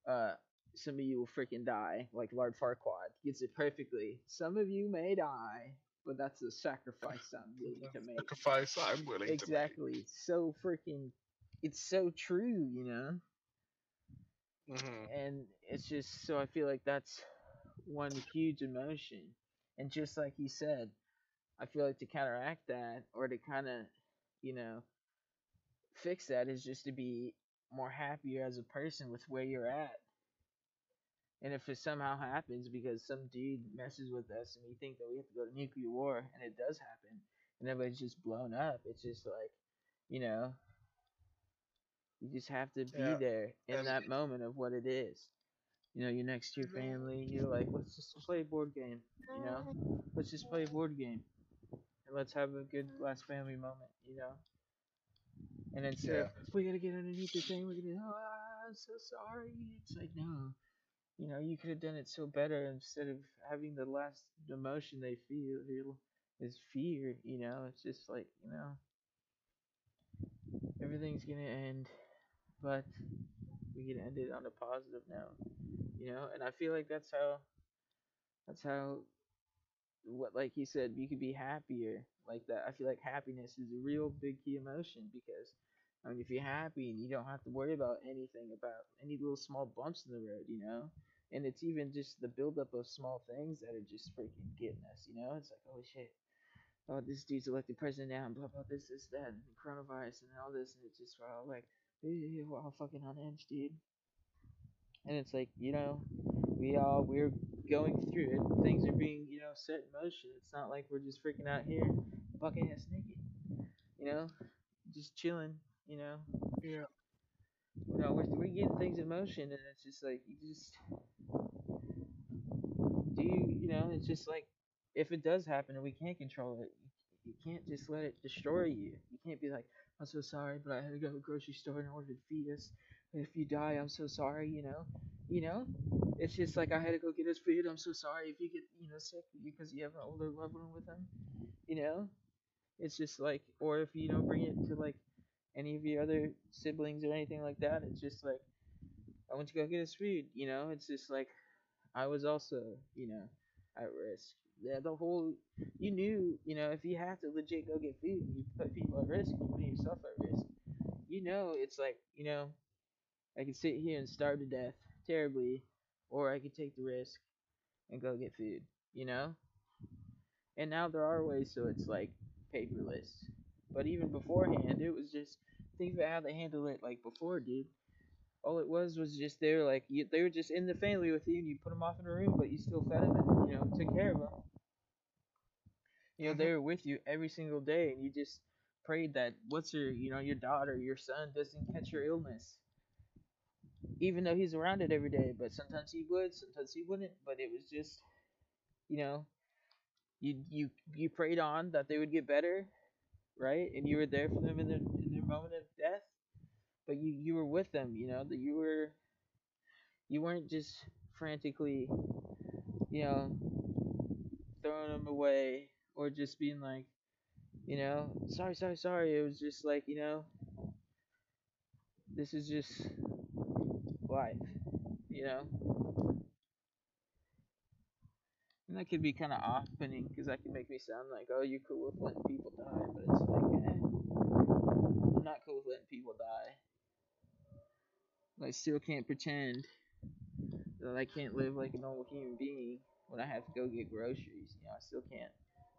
uh, some of you will freaking die, like Lord Farquaad gets it perfectly. Some of you may die, but that's a sacrifice I'm willing to make. Sacrifice I'm willing to make. Exactly. So freaking, it's so true, you know. Mhm. and it's just so I feel like that's one huge emotion. And just like you said, I feel like to counteract that or to kind of, you know, fix that is just to be more happier as a person with where you're at. And if it somehow happens because some dude messes with us and we think that we have to go to nuclear war, and it does happen, and everybody's just blown up, it's just like, you know, you just have to be Yeah, there in and- that moment of what it is. You know, you're next to your family, you're like, let's just play a board game, you know? Let's just play a board game. And let's have a good last family moment, you know? And instead of, we gotta get underneath the thing, we're gonna, oh, I'm so sorry. It's like, no. You know, you could have done it so better instead of having the last emotion they feel feel is fear, you know? It's just like, you know, everything's gonna end, but we can end it on a positive note, you know? And I feel like that's how, that's how, what, like he said, you could be happier like that. I feel like happiness is a real big key emotion because, I mean, if you're happy and you don't have to worry about anything, about any little small bumps in the road, you know? and it's even just the buildup of small things that are just freaking getting us. You know, it's like holy shit. Oh, this dude's elected president now, and blah blah this, this, that, and coronavirus, and all this, and it's just all like, we're all fucking on edge, dude. And it's like, you know, we all we're going through it. Things are being, you know, set in motion. It's not like we're just freaking out here, fucking ass naked. You know, just chilling. You know. Yeah. You know, we're we're getting things in motion, and it's just like you just do you, you know, it's just like if it does happen and we can't control it, you, can't just let it destroy you. You can't be like, I'm so sorry, but I had to go to the grocery store in order to feed us. If you die, I'm so sorry, you know. You know, it's just like I had to go get his food. I'm so sorry if you get, you know, sick because you have an older loved one with them. You know, it's just like, or if you don't bring it to like any of your other siblings or anything like that, it's just like I went to go get his food. You know, it's just like I was also, you know, at risk. Yeah, the whole you knew, you know, if you have to legit go get food, you put people at risk, you put yourself at risk. You know, it's like, you know, I could sit here and starve to death terribly, or I could take the risk and go get food, you know? And now there are ways so it's like paperless. But even beforehand, it was just think about how they handled it like before, dude. All it was was just they were like you, they were just in the family with you, and you put them off in a room, but you still fed them and you know took care of them. You know they mm-hmm. were with you every single day, and you just prayed that what's your you know your daughter, your son doesn't catch your illness. Even though he's around it every day, but sometimes he would, sometimes he wouldn't. But it was just, you know, you you you prayed on that they would get better, right? And you were there for them in their in their moment of death. But you you were with them, you know, that you were you weren't just frantically, you know, throwing them away or just being like, you know, sorry, sorry, sorry. It was just like, you know, this is just life, you know. And that could be kind of off-putting because that could make me sound like, oh, you're cool with letting people die, but it's like, eh, I'm not cool with letting people die. I still can't pretend that I can't live like a normal human being when I have to go get groceries. You know, I still can't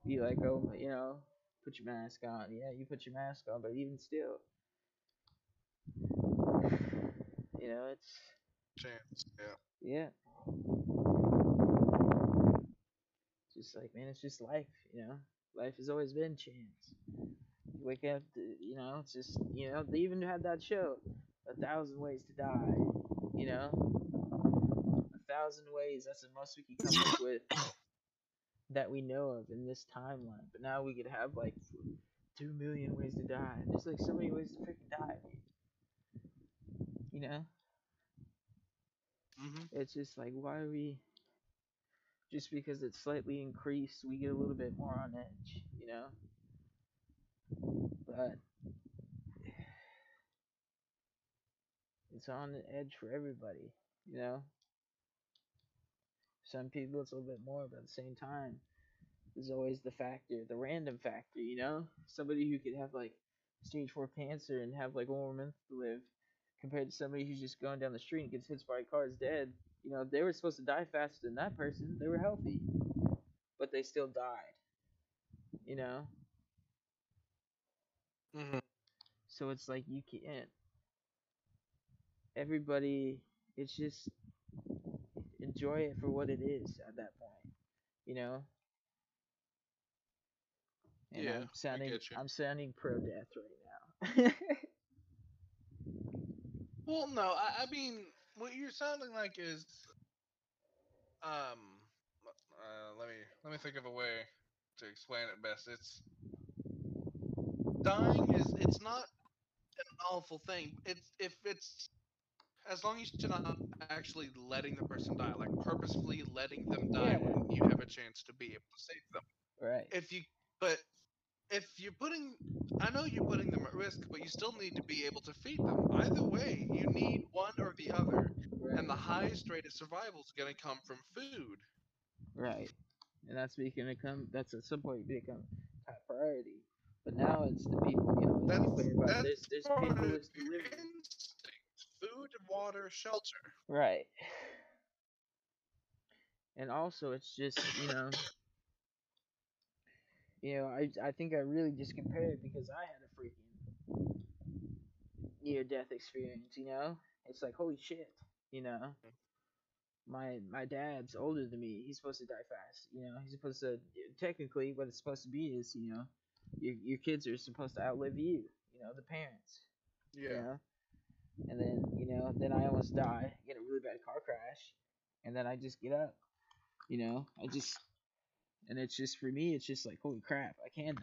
be like, oh, you know, put your mask on. Yeah, you put your mask on, but even still, you know, it's Chance. Yeah. yeah. Just like man, it's just life, you know. Life has always been chance. You wake up, to, you know, it's just you know. They even had that show, A Thousand Ways to Die. You know, a thousand ways. That's the most we can come up with that we know of in this timeline. But now we could have like two million ways to die. There's like so many ways to freaking die. You know. Mm-hmm. It's just like, why are we? Just because it's slightly increased, we get a little bit more on edge, you know. But it's on the edge for everybody, you know. Some people it's a little bit more, but at the same time, there's always the factor, the random factor, you know. Somebody who could have like stage four cancer and have like one more month to live, compared to somebody who's just going down the street and gets hit by a car is dead. You know, they were supposed to die faster than that person. They were healthy, but they still died. You know, Mm-hmm. so it's like you can't. Everybody, it's just enjoy it for what it is at that point. You know. And Yeah, I'm sounding. I'm sounding pro death right now. Well, no, I, I mean, what you're sounding like is, um, uh, let me let me think of a way to explain it best. It's dying is it's not an awful thing. It's if it's as long as you're not actually letting the person die, like purposefully letting them die Yeah. when you have a chance to be able to save them. right. If you, but if you're putting, I know you're putting them at risk, but you still need to be able to feed them. Either way, you need one or the other, Right. and the highest rate of survival is going to come from food. Right. And that's become come that's at some point become top priority. But now it's the people you know That's about that's there's there's people that's. Food, water, shelter. Right. and also it's just you know you know I I think I really just compare it because I had a freaking near death experience. You know, it's like holy shit. You know, my my dad's older than me. He's supposed to die fast. You know, he's supposed to technically what it's supposed to be is you know your your kids are supposed to outlive you. You know, the parents. Yeah. You know? And then, you know, then I almost die, get a really bad car crash, and then I just get up. You know, I just, and it's just for me, it's just like, holy crap, I can die.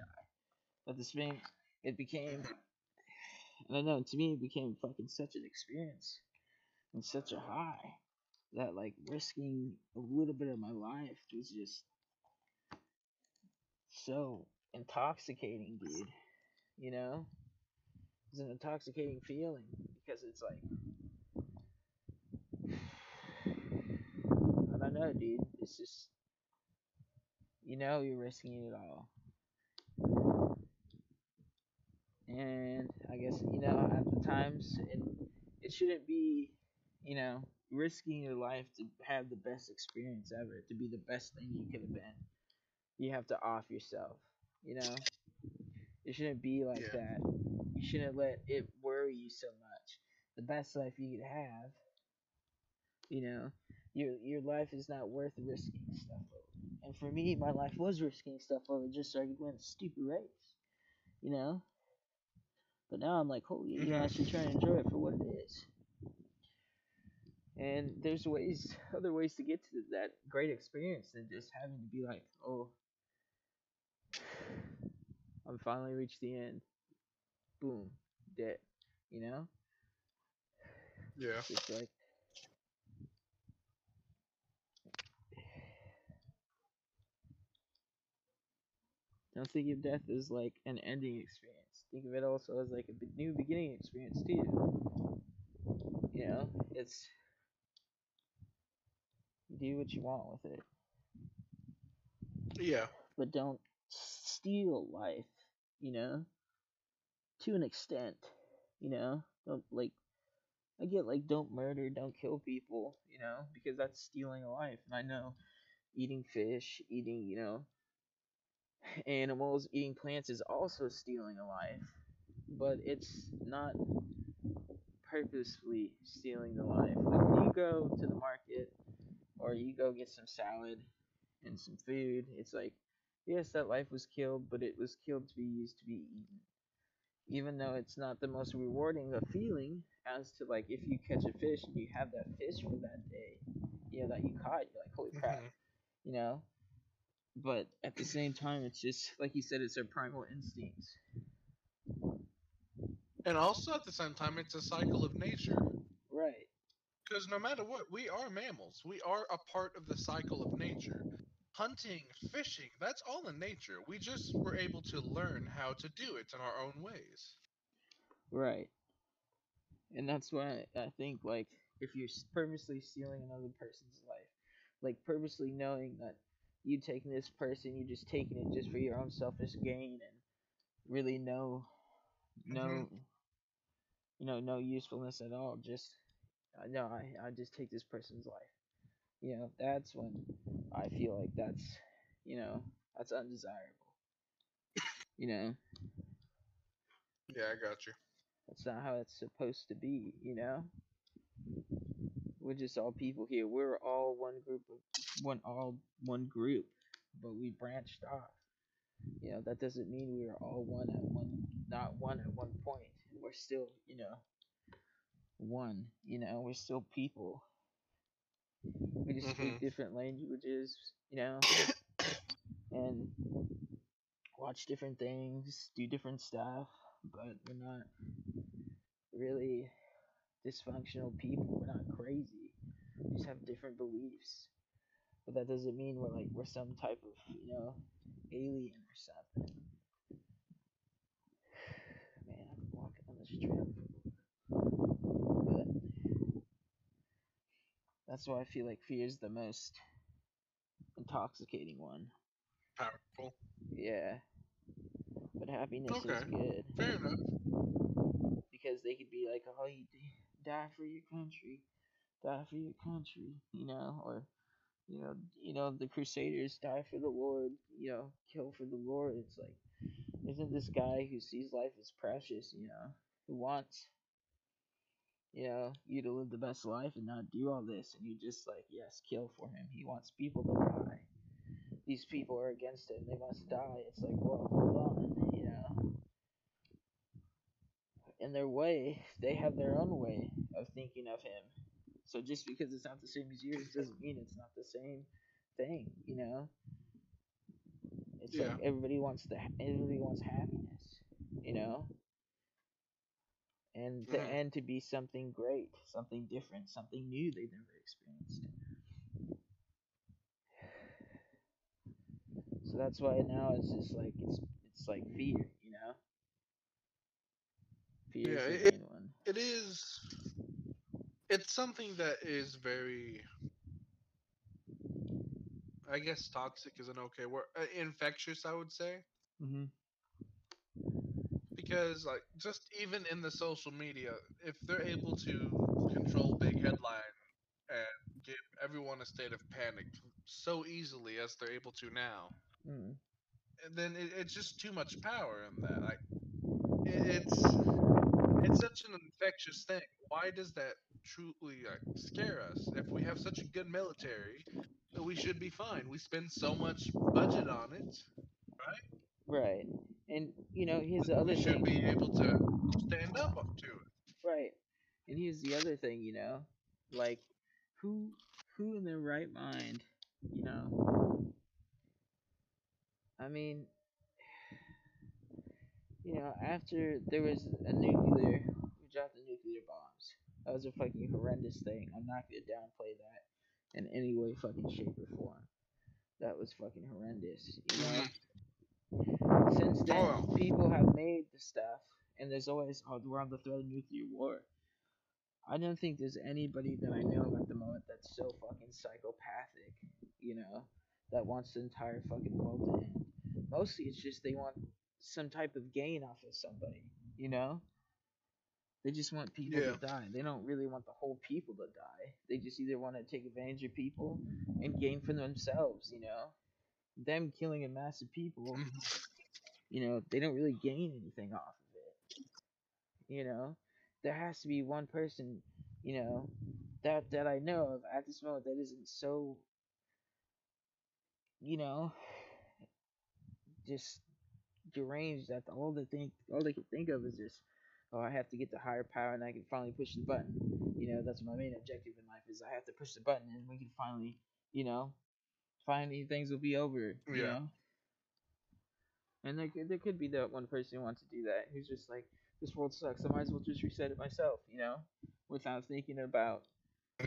But this thing, it became, I don't know, to me, it became fucking such an experience and such a high that like risking a little bit of my life was just so intoxicating, dude. You know? It's an intoxicating feeling because it's like I don't know, dude. It's just you know you're risking it all. And I guess you know at the times it it shouldn't be, you know, risking your life to have the best experience ever, to be the best thing you could have been. You have to off yourself, you know? It shouldn't be like Yeah. that. You shouldn't let it worry you so much. The best life you could have, you know, your your life is not worth risking stuff. And for me, my life was risking stuff over just so I could win a stupid race, you know. But now I'm like, holy, you know, I should try and enjoy it for what it is. And there's ways, other ways to get to that great experience than just having to be like, oh, I'm finally reached the end. Boom, dead. You know? Yeah. It's like don't think of death as like an ending experience. Think of it also as like a new beginning experience too. You know, it's do what you want with it, Yeah. but don't steal life. You know, to an extent. You know, don't like. I get like don't murder, don't kill people. You know, because that's stealing a life, and I know eating fish, eating you know animals, eating plants is also stealing a life, but it's not purposefully stealing the life. Like when you go to the market or you go get some salad and some food, it's like, yes, that life was killed, but it was killed to be used to be eaten. Even though it's not the most rewarding of feeling, as to like if you catch a fish and you have that fish for that day, you know, that you caught, you're like, holy crap, Mhm. you know? But at the same time, it's just, like you said, it's our primal instincts. And also at the same time, it's a cycle of nature. Right. Because no matter what, we are mammals. We are a part of the cycle of nature. Hunting, fishing, that's all in nature. We just were able to learn how to do it in our own ways. Right. And that's why I think like if you're purposely stealing another person's life, like purposely knowing that you taking this person, you're just taking it just for your own selfish gain and really no no mm-hmm. you know, no usefulness at all. Just no, I I just take this person's life. You know, that's when I feel like that's you know, that's undesirable. You know, Yeah, I got you. That's not how it's supposed to be, you know? We're just all people here. We're all one group of one all one group, but we branched off. You know, that doesn't mean we are all one at one not one at one point. We're still, you know, one, you know, we're still people. We just speak Mhm. different languages, you know, and watch different things, do different stuff, but we're not really dysfunctional people. We're not crazy. We just have different beliefs. But that doesn't mean we're like we're some type of, you know, alien or something. Man, I've been walking on this trail but that's why I feel like fear is the most intoxicating one. Powerful. Yeah. But happiness is good. Fair enough. because they could be like, "Oh, you die for your country, die for your country," you know, or you know, you know, the Crusaders die for the Lord, you know, kill for the Lord. It's like, isn't this guy who sees life as precious, you know, who wants, you know, you to live the best life and not do all this, and you just like, yes, kill for him. He wants people to die. These people are against him. They must die. It's like, well, hold on, you know. In their way, they have their own way of thinking of him. So just because it's not the same as yours doesn't mean it's not the same thing, you know. It's like everybody wants the everybody wants happiness, you know. And the Mhm. end to be something great, something different, something new they've never experienced. So that's why now it's just like it's it's like fear, Yeah, it- it is it's something that is very i guess toxic is an okay word uh, infectious i would say Mm-hmm. because like just even in the social media if they're able to control big headline and give everyone a state of panic so easily as they're able to now Mm. and then it, it's just too much power in that like it, it's it's mm-hmm. such an infectious thing why does that truly like, scare us if we have such a good military that we should be fine we spend so much budget on it right? Right. And you know, here's the other we should thing. be able to stand up to it Right. And here's the other thing, you know, like who who in their right mind, you know. I mean, you know, after there was a nuclear, we dropped the nuclear bombs. That was a fucking horrendous thing. I'm not gonna downplay that in any way, fucking shape or form. That was fucking horrendous, you know. Since then, people have made the stuff, and there's always oh, we're on the threat of nuclear war. I don't think there's anybody that I know of at the moment that's so fucking psychopathic, you know, that wants the entire fucking world to end. Mostly, it's just they want some type of gain off of somebody, you know. They just want people Yeah. to die. They don't really want the whole people to die. They just either want to take advantage of people and gain for themselves, you know. Them killing a mass of people you know, they don't really gain anything off of it. You know, there has to be one person, you know, that that I know of at this moment that isn't so, you know, just deranged that all they think, all they can think of is just, oh, I have to get the higher power and I can finally push the button. You know, that's my main objective in life is I have to push the button and we can finally, you know, finally things will be over. You Yeah. know. And there could, there could be that one person who wants to do that, who's just like, this world sucks. I might as well just reset it myself, you know, without thinking about,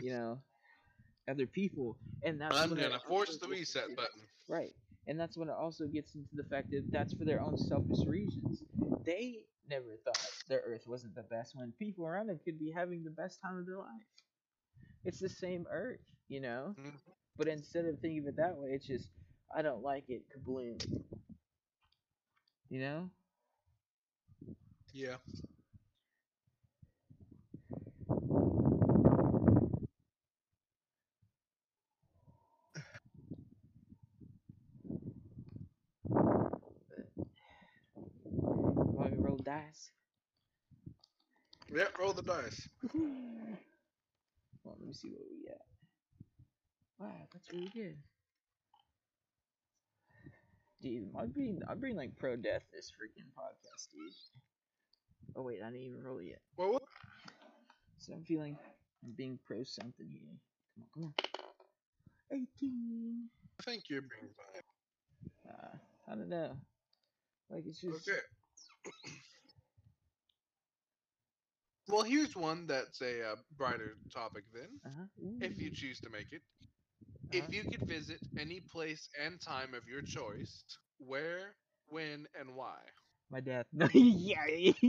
you know, other people. And that's i'm gonna force the reset button Right. And that's when it also gets into the fact that that's for their own selfish reasons. They never thought their Earth wasn't the best when people around them could be having the best time of their life. It's the same Earth, you know? Mhm. But instead of thinking of it that way, it's just, I don't like it, kabloom. You know? yeah You want me to roll dice? yeah roll the dice Well, let me see what we got. Wow, that's really good. Dude, I'm being I'm being like pro death this freaking podcast, dude. Oh wait, I didn't even roll it yet. well what? So I'm feeling I'm being pro something here. Come on, come on. Eighteen. i think you're being fine Uh, I don't know. Like it's just okay well here's one that's a uh, brighter topic then uh-huh. if you choose to make it uh-huh. If you could visit any place and time of your choice, where, when, and why? my death. yeah,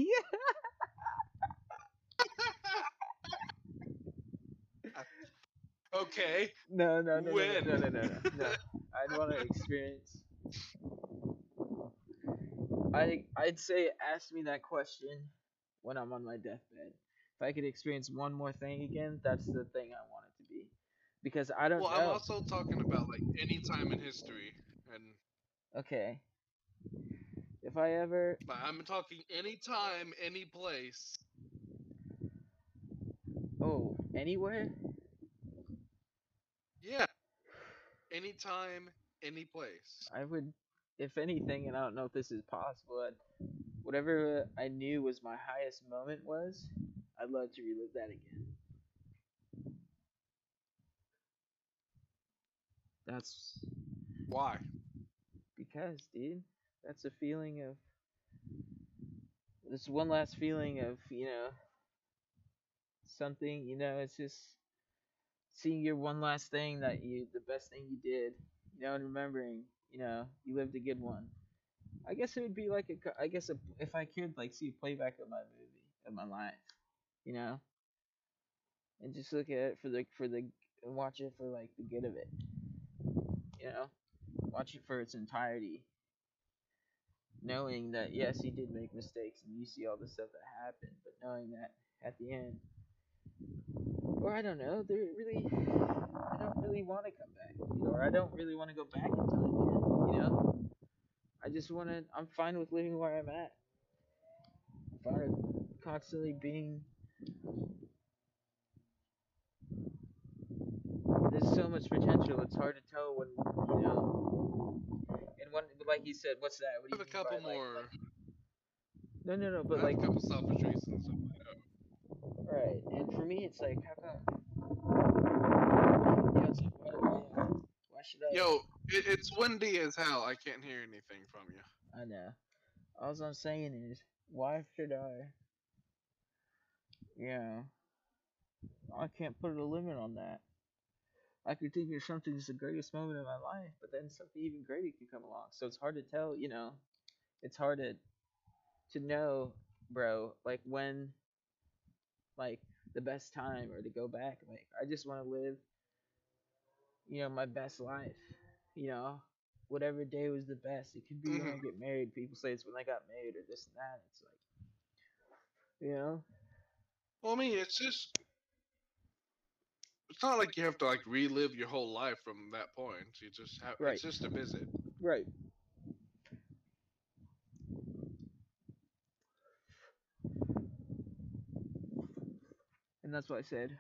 okay. No, no, no, When? no, no, no, no, no, no. I'd want to experience. I I'd say ask me that question when I'm on my deathbed. If I could experience one more thing again, that's the thing I want it to be. because I don't Well, know. I'm also talking about like any time in history, and Okay. If I ever but I'm talking any time, any place. oh anywhere Yeah. Anytime, any place. I would, if anything, and I don't know if this is possible, I'd, whatever I knew was my highest moment was, I'd love to relive that again. That's Why? because, dude, that's a feeling of. This one last feeling of, you know, something, you know, it's just seeing your one last thing that you, the best thing you did, you know, and remembering, you know, you lived a good one. I guess it would be like a. I guess a, if I could like see a playback of my movie of my life, you know, and just look at it for the for the and watch it for like the good of it, you know, watch it for its entirety, knowing that yes, he did make mistakes and you see all the stuff that happened, but knowing that at the end, or I don't know, there really, I don't really want to come back, or I don't really want to go back in time, you know. I just want to. I'm fine with living where I'm at. I'm fine with constantly being. There's so much potential. It's hard to tell when you know. And one, like he said, what's that? What I do have you a mean by, couple like- more. like- no, no, no. I But have like, a couple selfish reasons. right. And for me, it's like, how come? You know, it's like, why, why, why should I? Yo, it, it's windy as hell. I can't hear anything from you. I know. All I'm saying is, why should I? Yeah. I can't put a limit on that. I could think of something that's the greatest moment of my life, but then something even greater can come along. So it's hard to tell, you know. It's hard to to know, bro, like when like the best time or to go back. Like I just want to live you know, my best life. You know, whatever day was the best. It could be when I Mhm. get married. People say it's when I got married or this and that. It's like, you know, Well, I mean, it's just. It's not like you have to like relive your whole life from that point. You just have. Right. It's just a visit. right. And that's what I said.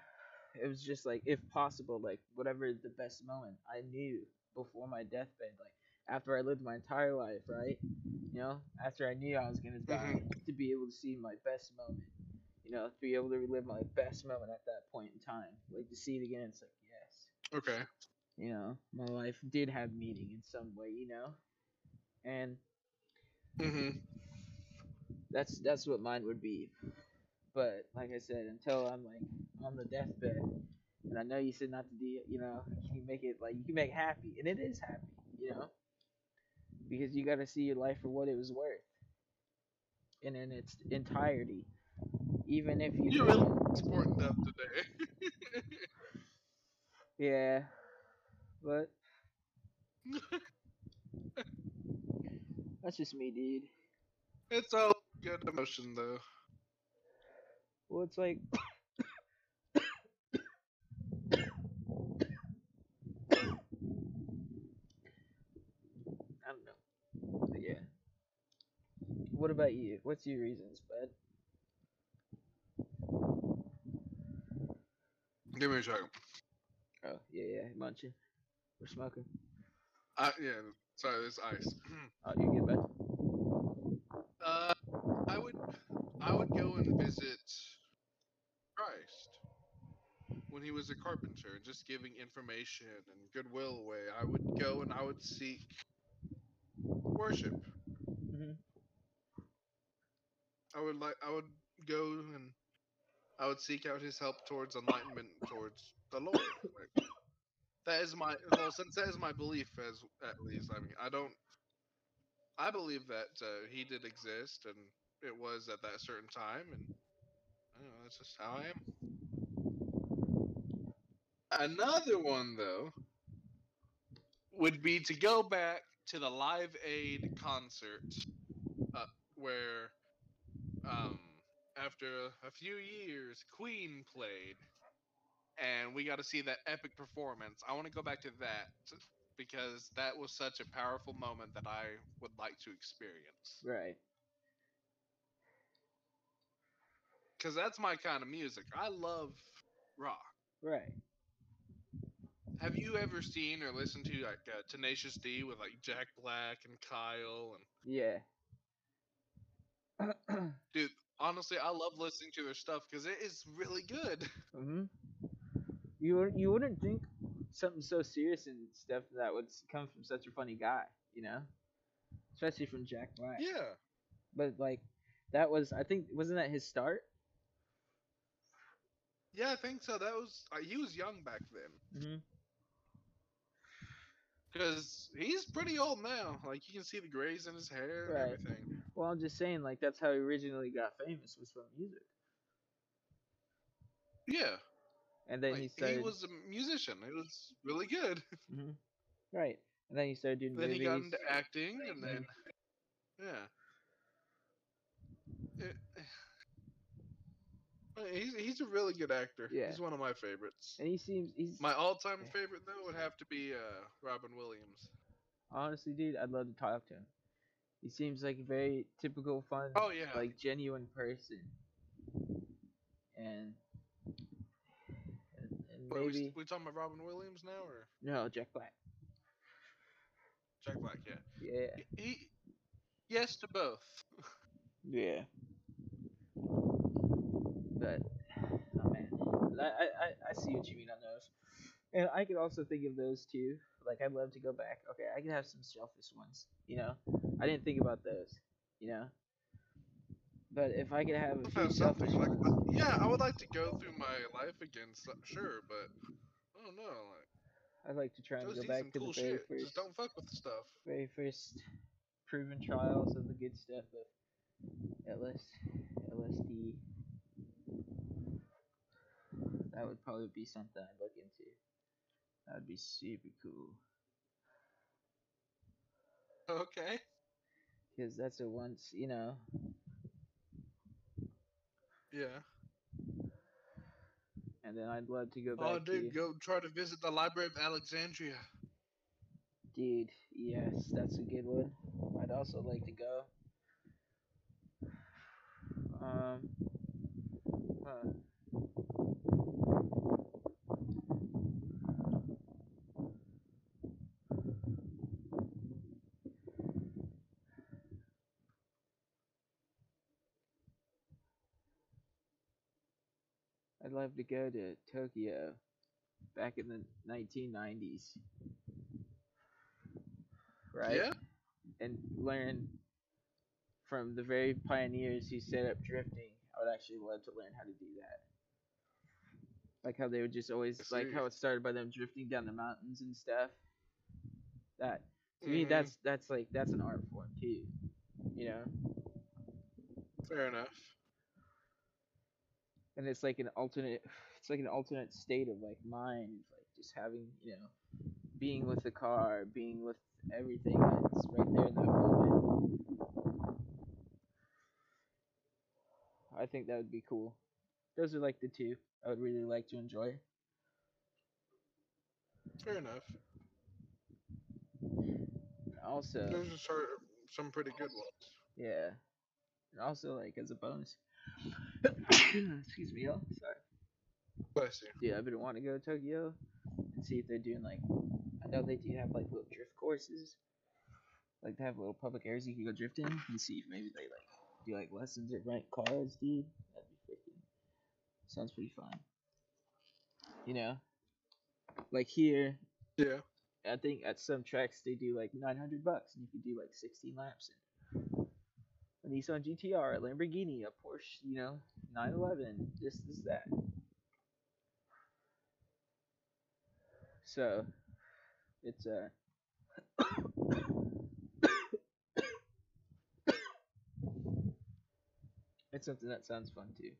It was just like, if possible, like whatever the best moment I knew before my deathbed, like after I lived my entire life, right? You know, after I knew I was gonna die, to be able to see my best moment, you know, to be able to relive my best moment at that point in time, like to see it again, it's like yes, Okay. you know, my life did have meaning in some way, you know, and Mm-hmm. that's that's what mine would be. But like I said, until I'm like on the deathbed, and I know you said not to do, you know, can you make it like you can make happy, and it is happy, you know, because you got to see your life for what it was worth, and in its entirety, even if you. You really sporting up today. Yeah, but that's just me, dude. it's all good emotion though. Well, it's like. I don't know. But yeah. What about you? What's your reasons, bud? Give me a second. Oh, yeah, yeah, munching. We're smoking. Uh, yeah. Sorry, there's ice. Oh, you get back. uh, I would, I would go and visit Christ when he was a carpenter, and just giving information and goodwill away. I would go and I would seek worship. Mhm. I would like, I would go and I would seek out his help towards enlightenment towards the Lord. Like, that is my well, since that is my belief, as at least. I mean, I don't. I believe that uh, he did exist, and it was at that certain time, and I don't know. That's just how I am. Another one, though, would be to go back to the Live Aid concert, uh, where, um, after a few years, Queen played, and we got to see that epic performance. I want to go back to that because that was such a powerful moment that I would like to experience. Right. Because that's my kind of music. I love rock. Right. Have you ever seen or listened to like uh, Tenacious D with like Jack Black and Kyle and Yeah. dude? Honestly, I love listening to their stuff because it is really good. hmm You you wouldn't think something so serious and stuff that would come from such a funny guy, you know? Especially from Jack Black. Yeah. But like, that was I think wasn't that his start? Yeah, I think so. That was uh, he was young back then. Mm-hmm. Because he's pretty old now. Like you can see the grays in his hair and everything. Well, I'm just saying like that's how he originally got famous was from music, Yeah. and then like, he he, was a musician. It was really good. Mhm. Right. And then he started doing then movies. he got into acting, and then yeah. It- he's he's a really good actor. Yeah. He's one of my favorites. and he seems he's My all-time Yeah. favorite though would have to be uh, Robin Williams. honestly, dude, I'd love to talk to him. He seems like a very typical, fun, Oh yeah. like genuine person. And and, and What, we, maybe we talking about Robin Williams now or no Jack Black. Jack Black? Yeah. Yeah. He, he yes to both. Yeah. But oh man, I, I I see what you mean on those, and I could also think of those too. Like I'd love to go back. Okay, I could have some shellfish ones. You know, I didn't think about those. You know. But if I could have a few shellfish like ones, yeah, I would like to go through my life again, so, sure, but I don't know. Like, I'd like to try and go back to cool the very shit. first, Just don't fuck with the stuff. very first proven trials of the good stuff of LS, LSD. That would probably be something I'd look into. That'd be super cool. Okay. Because that's a once, you know, Yeah. and then I'd love to go back Oh, to. dude, go try to visit the Library of Alexandria. Dude, yes, that's a good one. I'd also like to go. Um, huh. I'd love to go to Tokyo back in the 1990s. Right? Yeah. and learn from the very pioneers who set up drifting. I would actually love to learn how to do that. Like how they would just always like how it started by them drifting down the mountains and stuff. That to me Mhm. that's that's like that's an art form too. You know? Fair enough. And it's like an alternate it's like an alternate state of like mind, like just having, you know, being with the car, being with everything that's right there in that moment. I think that would be cool. Those are like the two I would really like to enjoy. Fair enough. Also, Those are some pretty good ones. yeah. And also like as a bonus. Excuse me, y'all. Sorry. Bless you. Dude, I've been wanting to go to Tokyo and see if they're doing like I know they do have like little drift courses. Like they have little public areas you can go drift in and see if maybe they like do like lessons or rent cars, dude. That'd be freaking sounds pretty fun. You know? Like here, Yeah. I think at some tracks they do like nine hundred bucks and you can do like sixteen laps in. A Nissan GTR, a Lamborghini, a Porsche, you know, 911, this, this, that. So, it's uh, it's something that sounds fun too.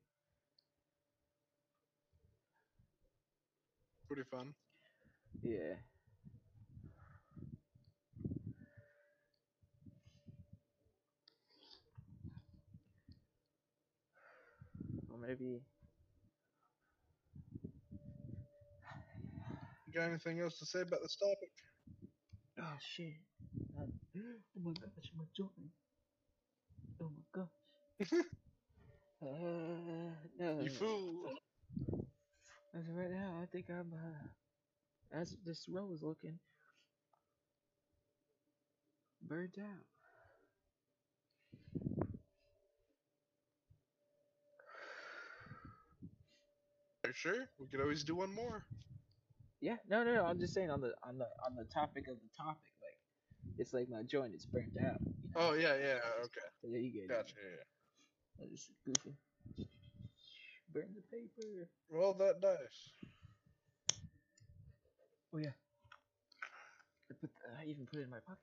Pretty fun. Yeah. Or maybe You got anything else to say about this topic? Oh shit. Oh my gosh, my joint. Oh my gosh. uh, no. You fool. As of right now, I think I'm, uh, as this row is looking, burnt out. Are you sure? We could always do one more. Yeah, no, no, no. I'm just saying on the on the on the topic of the topic, like it's like my joint is burnt out. You know? Oh yeah, yeah, okay. So there you go. Gotcha. Yeah. I just goofy. Burn the paper. Roll that dice. Oh yeah. I put the, I even put it in my pocket.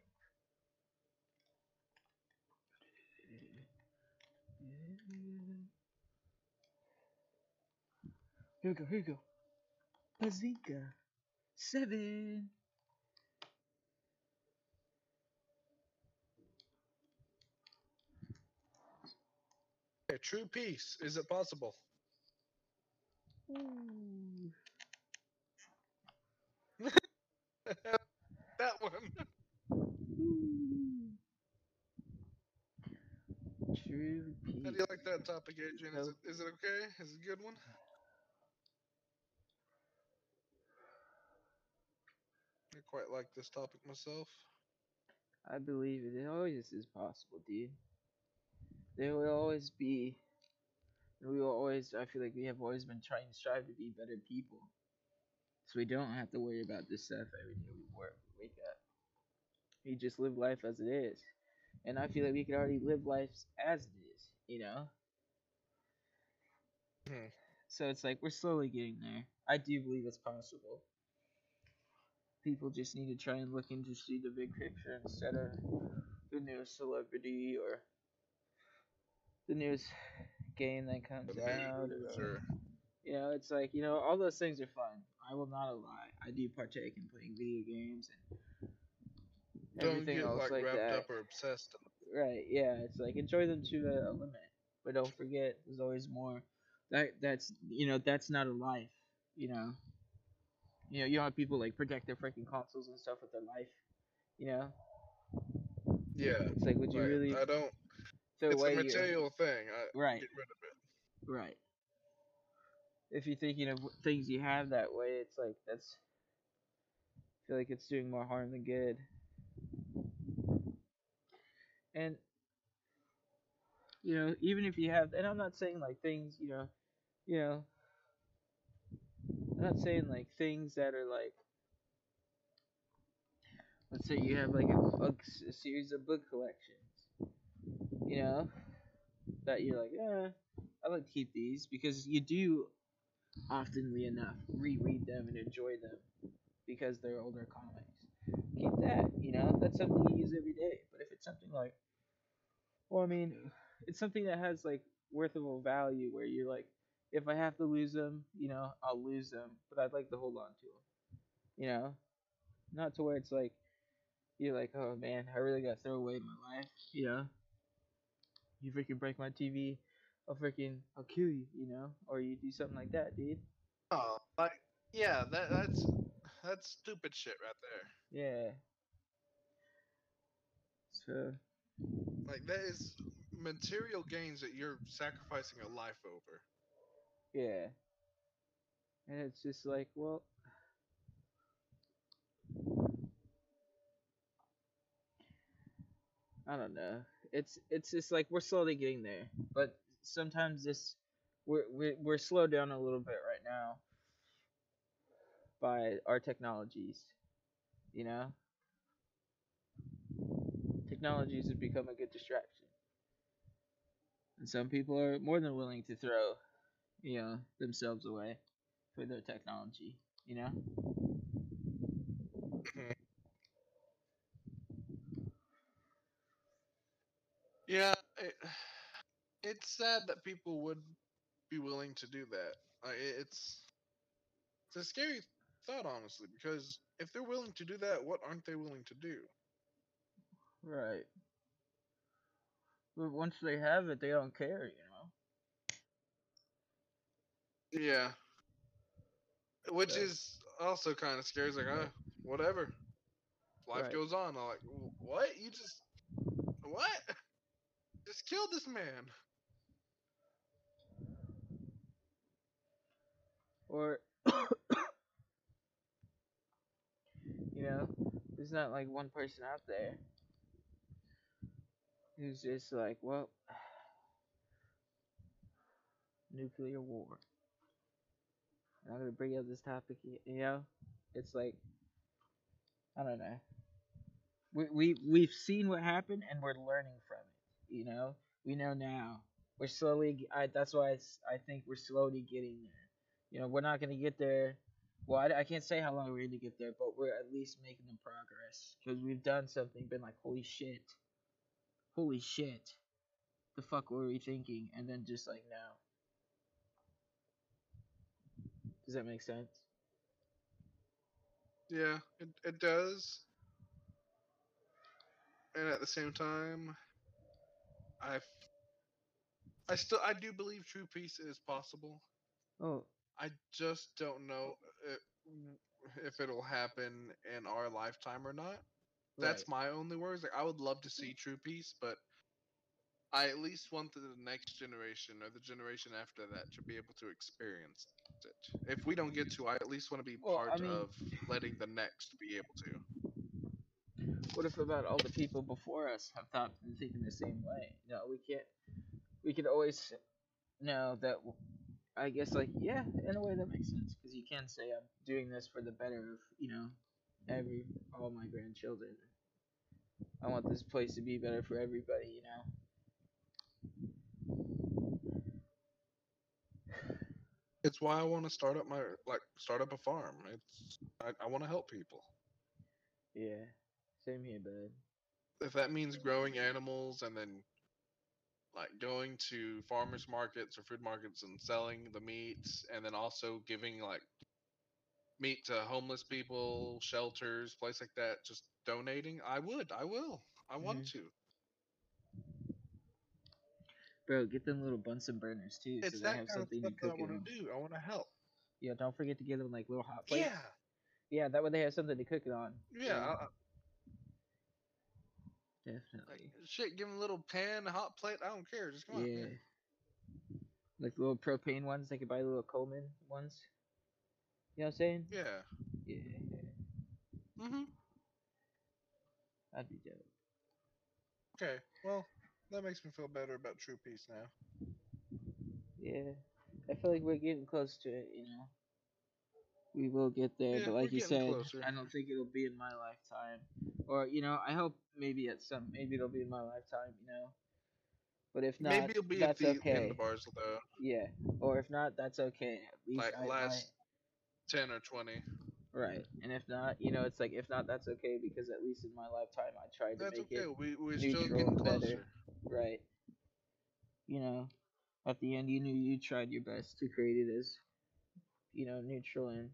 Here we go, here we go. Bazinga. Seven. A true peace. Is it possible? Ooh. that one. True peace. How do you like that topic, Adrian? Is it is it okay? Is it a good one? I quite like this topic myself. I believe it. It always is possible, dude. There will always be. We will always. I feel like we have always been trying to strive to be better people, so we don't have to worry about this stuff every day we work, we wake up. We just live life as it is, and I feel like we could already live life as it is. You know. Mhm. So it's like we're slowly getting there. I do believe it's possible. People just need to try and look into see the big picture instead of the newest celebrity or the newest game that comes out. Or, you know, it's like you know all those things are fun. I will not lie. I do partake in playing video games and Don't everything get else like, like wrapped that. up or obsessed. Right, yeah, it's like enjoy them to a, a limit, but don't forget there's always more. That that's you know that's not a life, you know. You know you don't have people like protect their freaking consoles and stuff with their life, you know. Yeah. It's like would you right. really I don't. Throw It's a material thing. I right, get rid of it. right. If you're thinking of things you have that way, it's like that's. I feel like it's doing more harm than good. And you know, even if you have, and I'm not saying like things, you know, you know, I'm not saying like things that are like, let's say you have like a, a series of book collections, you know, that you're like, eh, I like to keep these because you do, oftenly enough, reread them and enjoy them because they're older comics. Keep that, you know, that's something you use every day. But if it's something like, well, I mean, it's something that has like worthable value where you're like, if I have to lose them, you know, I'll lose them, but I'd like to hold on to them, you know, not to where it's like, you're like, oh man, I really gotta throw away my life, you know. You freaking break my TV, I'll freaking, I'll kill you, you know, or you do something like that, dude. Oh, like yeah, that that's that's stupid shit right there. Yeah. So Like that is material gains that you're sacrificing a life over. yeah, and it's just like, well, I don't know. It's it's just like we're slowly getting there, but sometimes this we're we're we're slowed down a little bit right now by our technologies. You know, technologies have become a good distraction, and some people are more than willing to throw, you know, themselves away for their technology. You know. Yeah, it, it's sad that people would be willing to do that. Like, it's it's a scary thought, honestly, because if they're willing to do that, what aren't they willing to do? Right. But once they have it, they don't care, you know. Yeah. Which So- is also kind of scary. It's like, uh, whatever. Life Right. goes on. I'm like, what? You just what? Just killed this man. Or, you know, there's not like one person out there who's just like, well, nuclear war. I'm gonna bring up this topic, you know. It's like, I don't know. We we we've seen what happened, and we're learning. You know, we know now. We're slowly. I, that's why I think we're slowly getting there. You know, we're not gonna get there. Well, I, I can't say how long we're gonna get there, but we're at least making the progress because we've done something. Been like, holy shit, holy shit, the fuck were we thinking? And then just like now. Does that make sense? Yeah, it it does. And at the same time, I I still I do believe true peace is possible. Oh, I just don't know uh, if, if it'll happen in our lifetime or not. That's my only worries. Like I would love to see true peace, but I at least want the next generation or the generation after that to be able to experience it. If we don't get to, I at least want to be Well, I part mean- of letting the next be able to. What if about all the people before us have thought and thinking the same way? No, we can't. We could always know that. I guess like yeah, in a way that makes sense because you can't say I'm doing this for the better of you know every all my grandchildren. I want this place to be better for everybody, you know. It's why I want to start up my like start up a farm. It's I, I want to help people. Yeah, same here, bud. If that means growing animals and then like going to farmers markets or food markets and selling the meats and then also giving like meat to homeless people, shelters, place like that, just donating, I would. I will. I want mm-hmm. to. Bro, get them little Bunsen burners too, It's so they have something to I cook in want to do. I want to help. Yeah, don't forget to give them like little hot plates. Yeah. Yeah, that way they have something to cook it on. Yeah. Definitely. Like, shit, give them a little pan, a hot plate. I don't care. Just come on. yeah. Like little propane ones, they could buy little Coleman ones. You know what I'm saying? Yeah. Yeah, Mm-hmm. that'd be dope. Okay. Well, that makes me feel better about true peace now. Yeah, I feel like we're getting close to it. You know, we will get there, Yeah, but like you said, closer. I don't think it'll be in my lifetime. Or you know, I hope maybe at some, maybe it'll be in my lifetime. You know, but if not, Maybe it'll be that's at the okay. end of ours though, Yeah, or if not, that's okay. At least like I, last ten or twenty. Right. And if not, you know, it's like if not, that's okay because at least in my lifetime, I tried to That's make okay. it We we're still neutral getting and better. closer. right. You know, at the end, you knew you tried your best to create it as, you know, neutral and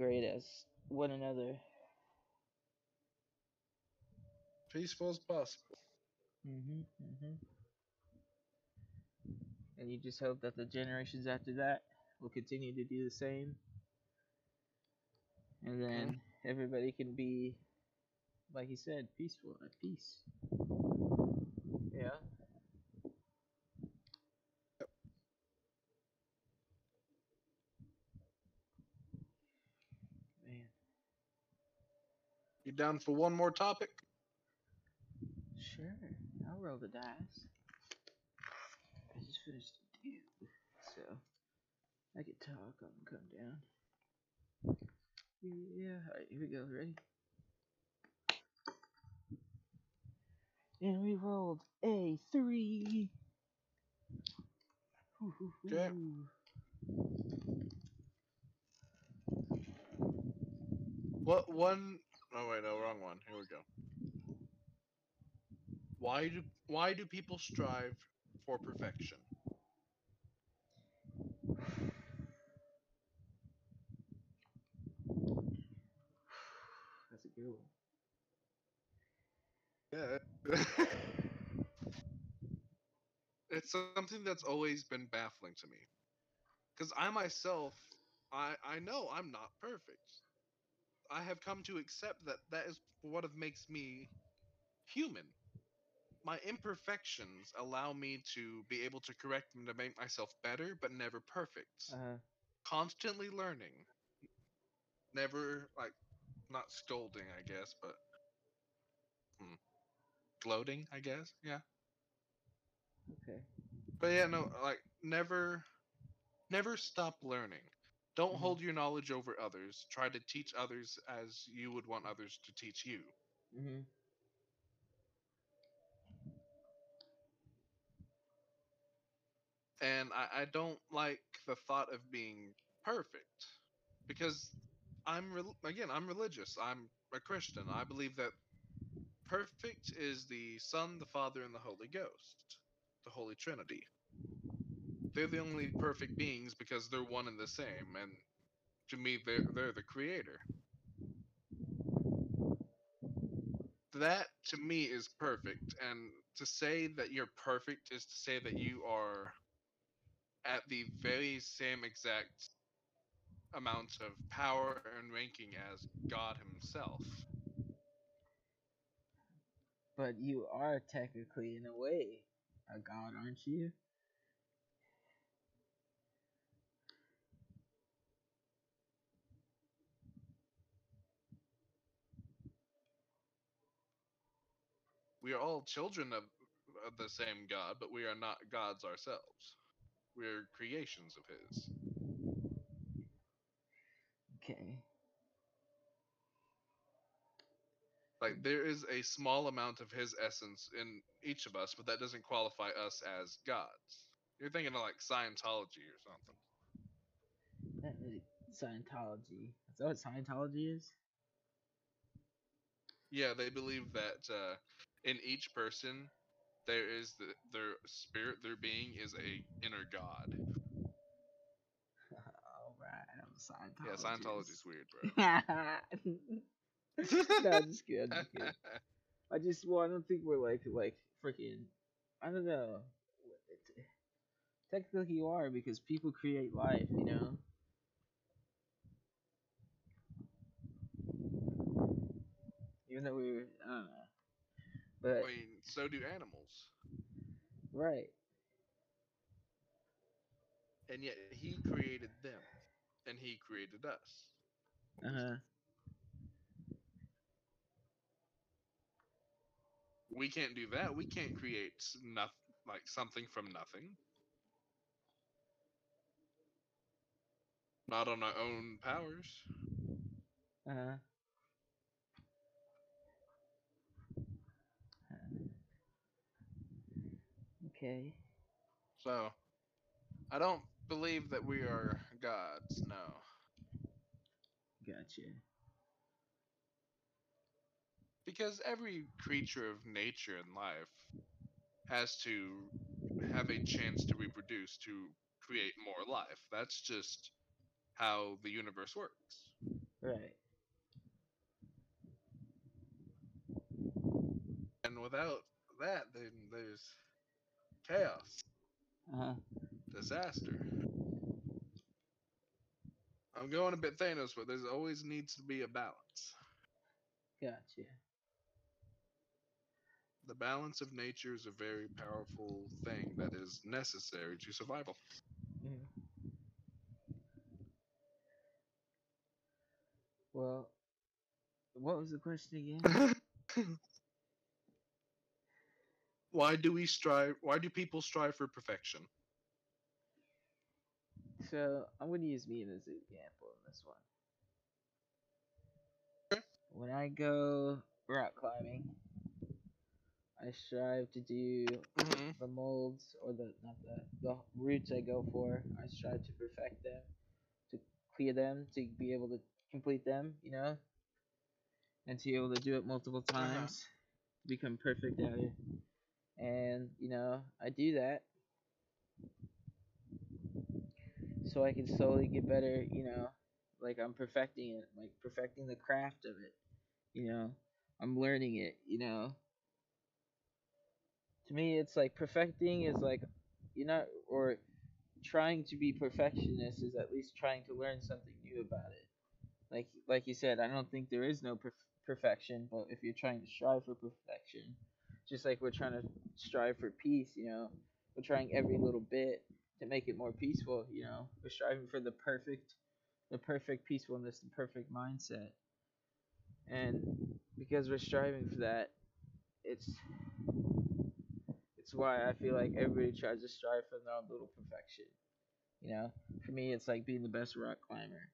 great as one another. Peaceful as possible. Mhm. Mhm. And you just hope that the generations after that will continue to do the same. And then everybody can be, like you said, peaceful at peace. Yeah. Man. You down for one more topic? Sure, I'll roll the dice. I just finished a deal, so I can talk on the come down. Yeah, alright, here we go. Ready? And we rolled a three. Okay. What one oh wait, no, wrong one. Here we go. Why do why do people strive for perfection? That's a good one. Yeah. it's something that's always been baffling to me. Because I myself I I know I'm not perfect. I have come to accept that that is what makes me human. My imperfections allow me to be able to correct them to make myself better, but never perfect. Uh, Constantly learning. Never like not scolding, I guess, but hmm, gloating, I guess. Yeah. okay. But yeah, no, like never never stop learning. Don't Mhm. hold your knowledge over others. Try to teach others as you would want others to teach you. Mm-hmm. And I, I don't like the thought of being perfect because I'm rel again, I'm religious. I'm a Christian. I believe that perfect is the Son, the Father, and the Holy Ghost, the Holy Trinity. They're the only perfect beings because they're one and the same, and to me, they're they're the Creator. That to me is perfect, and to say that you're perfect is to say that you are at the very same exact amount of power and ranking as God Himself. But you are technically, in a way, a god, aren't you? We are all children of, of the same God, but we are not gods ourselves. We're creations of His. Okay. Like there is a small amount of His essence in each of us, but that doesn't qualify us as gods. You're thinking of like Scientology or something. That is Scientology. Is that what Scientology is? Yeah, they believe that uh, in each person there is the, their spirit, their being is a inner God. Alright, I'm a Scientologist. Yeah, Scientology's weird, bro. no, I'm just kidding. I'm just kidding. I just, well, I don't think we're like, like, freaking, I don't know. Technically, you are because people create life, you know? Even though we were, I don't know. But, I mean, so do animals. right. And yet he created them. And he created us. Uh huh. We can't do that. We can't create nothing like something from nothing. Not on our own powers. Uh Okay. So, I don't believe that we are gods. No. Gotcha. Because every creature of nature and life has to have a chance to reproduce to create more life. That's just how the universe works. Right. And without that, then there's chaos, Uh huh. disaster. I'm going a bit Thanos, but there's always needs to be a balance. Gotcha. The balance of nature is a very powerful thing that is necessary to survival. Mhm. Well, what was the question again? why do we strive? Why do people strive for perfection? So I'm going to use me as an example in this one. Okay. When I go rock climbing, I strive to do Mhm. the molds or the not the the routes I go for. I strive to perfect them, to clear them, to be able to complete them. You know, and to be able to do it multiple times, become perfect at it. And you know, I do that so I can slowly get better, you know, like I'm perfecting it, like perfecting the craft of it, you know, I'm learning it, you know. To me, it's like perfecting is like, you know, or trying to be perfectionist is at least trying to learn something new about it. Like like you said, I don't think there is no perf- perfection, but if you're trying to strive for perfection, just like we're trying to strive for peace, you know, we're trying every little bit to make it more peaceful, you know. We're striving for the perfect the perfect peacefulness, the perfect mindset. And because we're striving for that, it's it's why I feel like everybody tries to strive for their own little perfection. You know, for me, it's like being the best rock climber,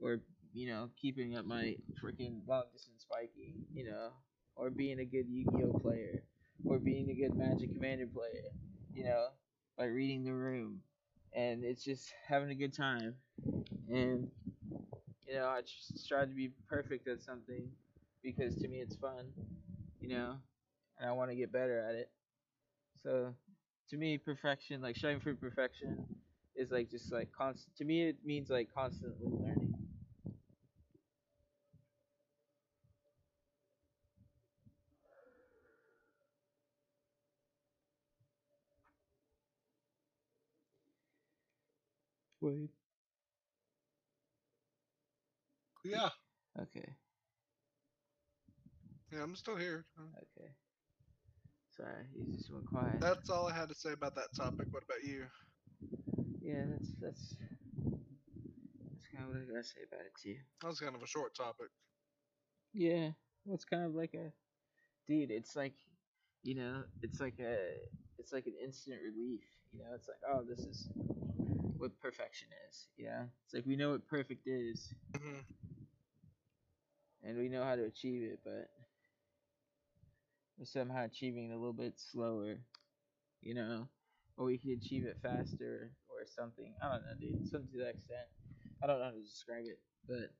or you know, keeping up my freaking long distance biking. You know, or being a good Yu-Gi-Oh player, or being a good Magic Commander player. You know, by reading the room, and it's just having a good time. And you know, I just strive to be perfect at something because to me it's fun. You know, and I want to get better at it. So, to me, perfection, like striving for perfection, is like just like constant. To me, it means like constantly learning. Wait. Yeah, Okay. yeah, I'm still here. Uh, Okay. Sorry, you just went quiet. That's all I had to say about that topic. What about you? yeah, that's that's that's kind of what I gotta say about it too. That was kind of a short topic. Yeah, well, it's kind of like a, dude. It's like, you know, it's like a, it's like an instant relief. You know, it's like, oh, this is what perfection is. You know, it's like we know what perfect is, hmm and we know how to achieve it, but we're somehow achieving it a little bit slower. You know, or we could achieve it faster or something. I don't know, dude. Something to that extent. I don't know how to describe it, but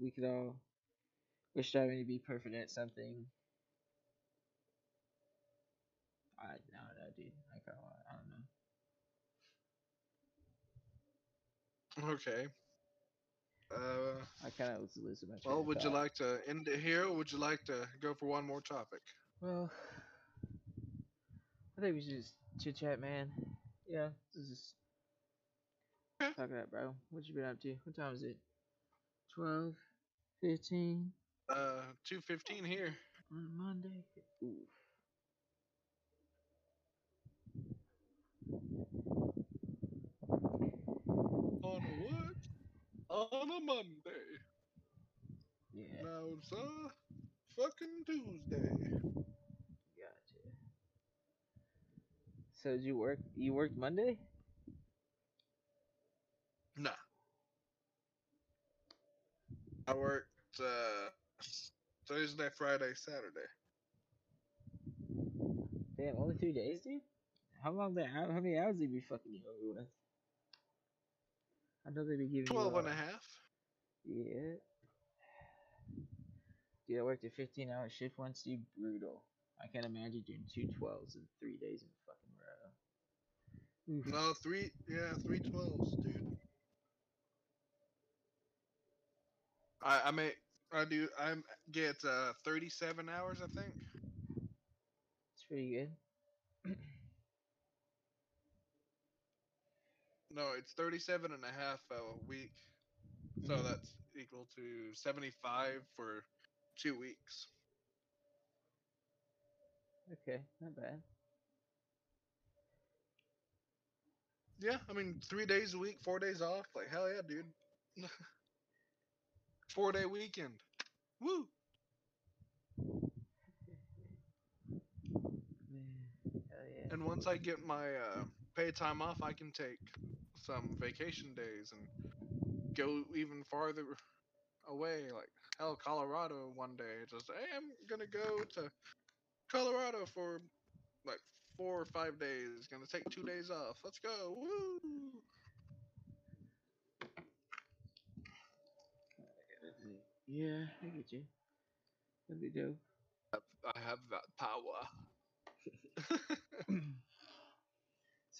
we could all. We're striving to be perfect at something. I, I don't know, dude. I kind of, I don't know. Okay. Uh, I kind of was losing my train well, of would you like to end it here, or would you like to go for one more topic? Well, I think we should just chit chat, man. Yeah, this is Okay. talk about, bro. What you been up to? What time is it? 12, 15 Uh, two fifteen here. on Monday. Oof. On a what? On a Monday. Yeah, Now it's a fucking Tuesday. gotcha. So did you work? You worked Monday? Nah. I worked uh Thursday, Friday, Saturday. Damn, only three days, dude. How long? They, how, how many hours they be fucking you over with? I know they be giving Twelve you. and a half. Yeah. Dude, I worked a 15 hour shift once, dude. Brutal. I can't imagine doing two 12s in three days in a fucking row. No, three yeah, three twelves, dude. I I make I do I get uh thirty seven hours I think. It's pretty good. No, it's 37 and a half a week. So Mhm. that's equal to 75 for two weeks. Okay, not bad. Yeah, I mean, three days a week, four days off. Like, hell yeah, dude. Four day weekend. Woo! Man, hell yeah. And once I get my uh, paid time off, I can take some vacation days and go even farther away. Like, hell, Colorado one day. Just, hey, I'm gonna go to Colorado for like four or five days. Gonna take two days off. Let's go. Woo! Yeah, I get you. That'd be dope. I have that power.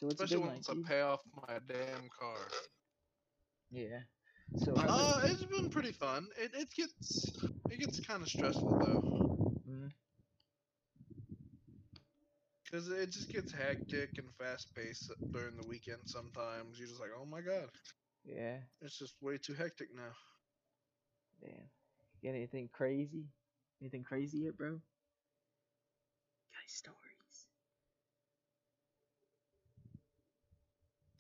So what's Especially it been like? once I pay off my damn car. Yeah. So Uh, it- it's been pretty fun. It it gets it gets kind of stressful though. Because it just gets hectic and fast paced during the weekend sometimes. You're just like, oh my god, Yeah. it's just way too hectic now. Damn. Got anything crazy? Anything crazy yet, bro? Got any stories?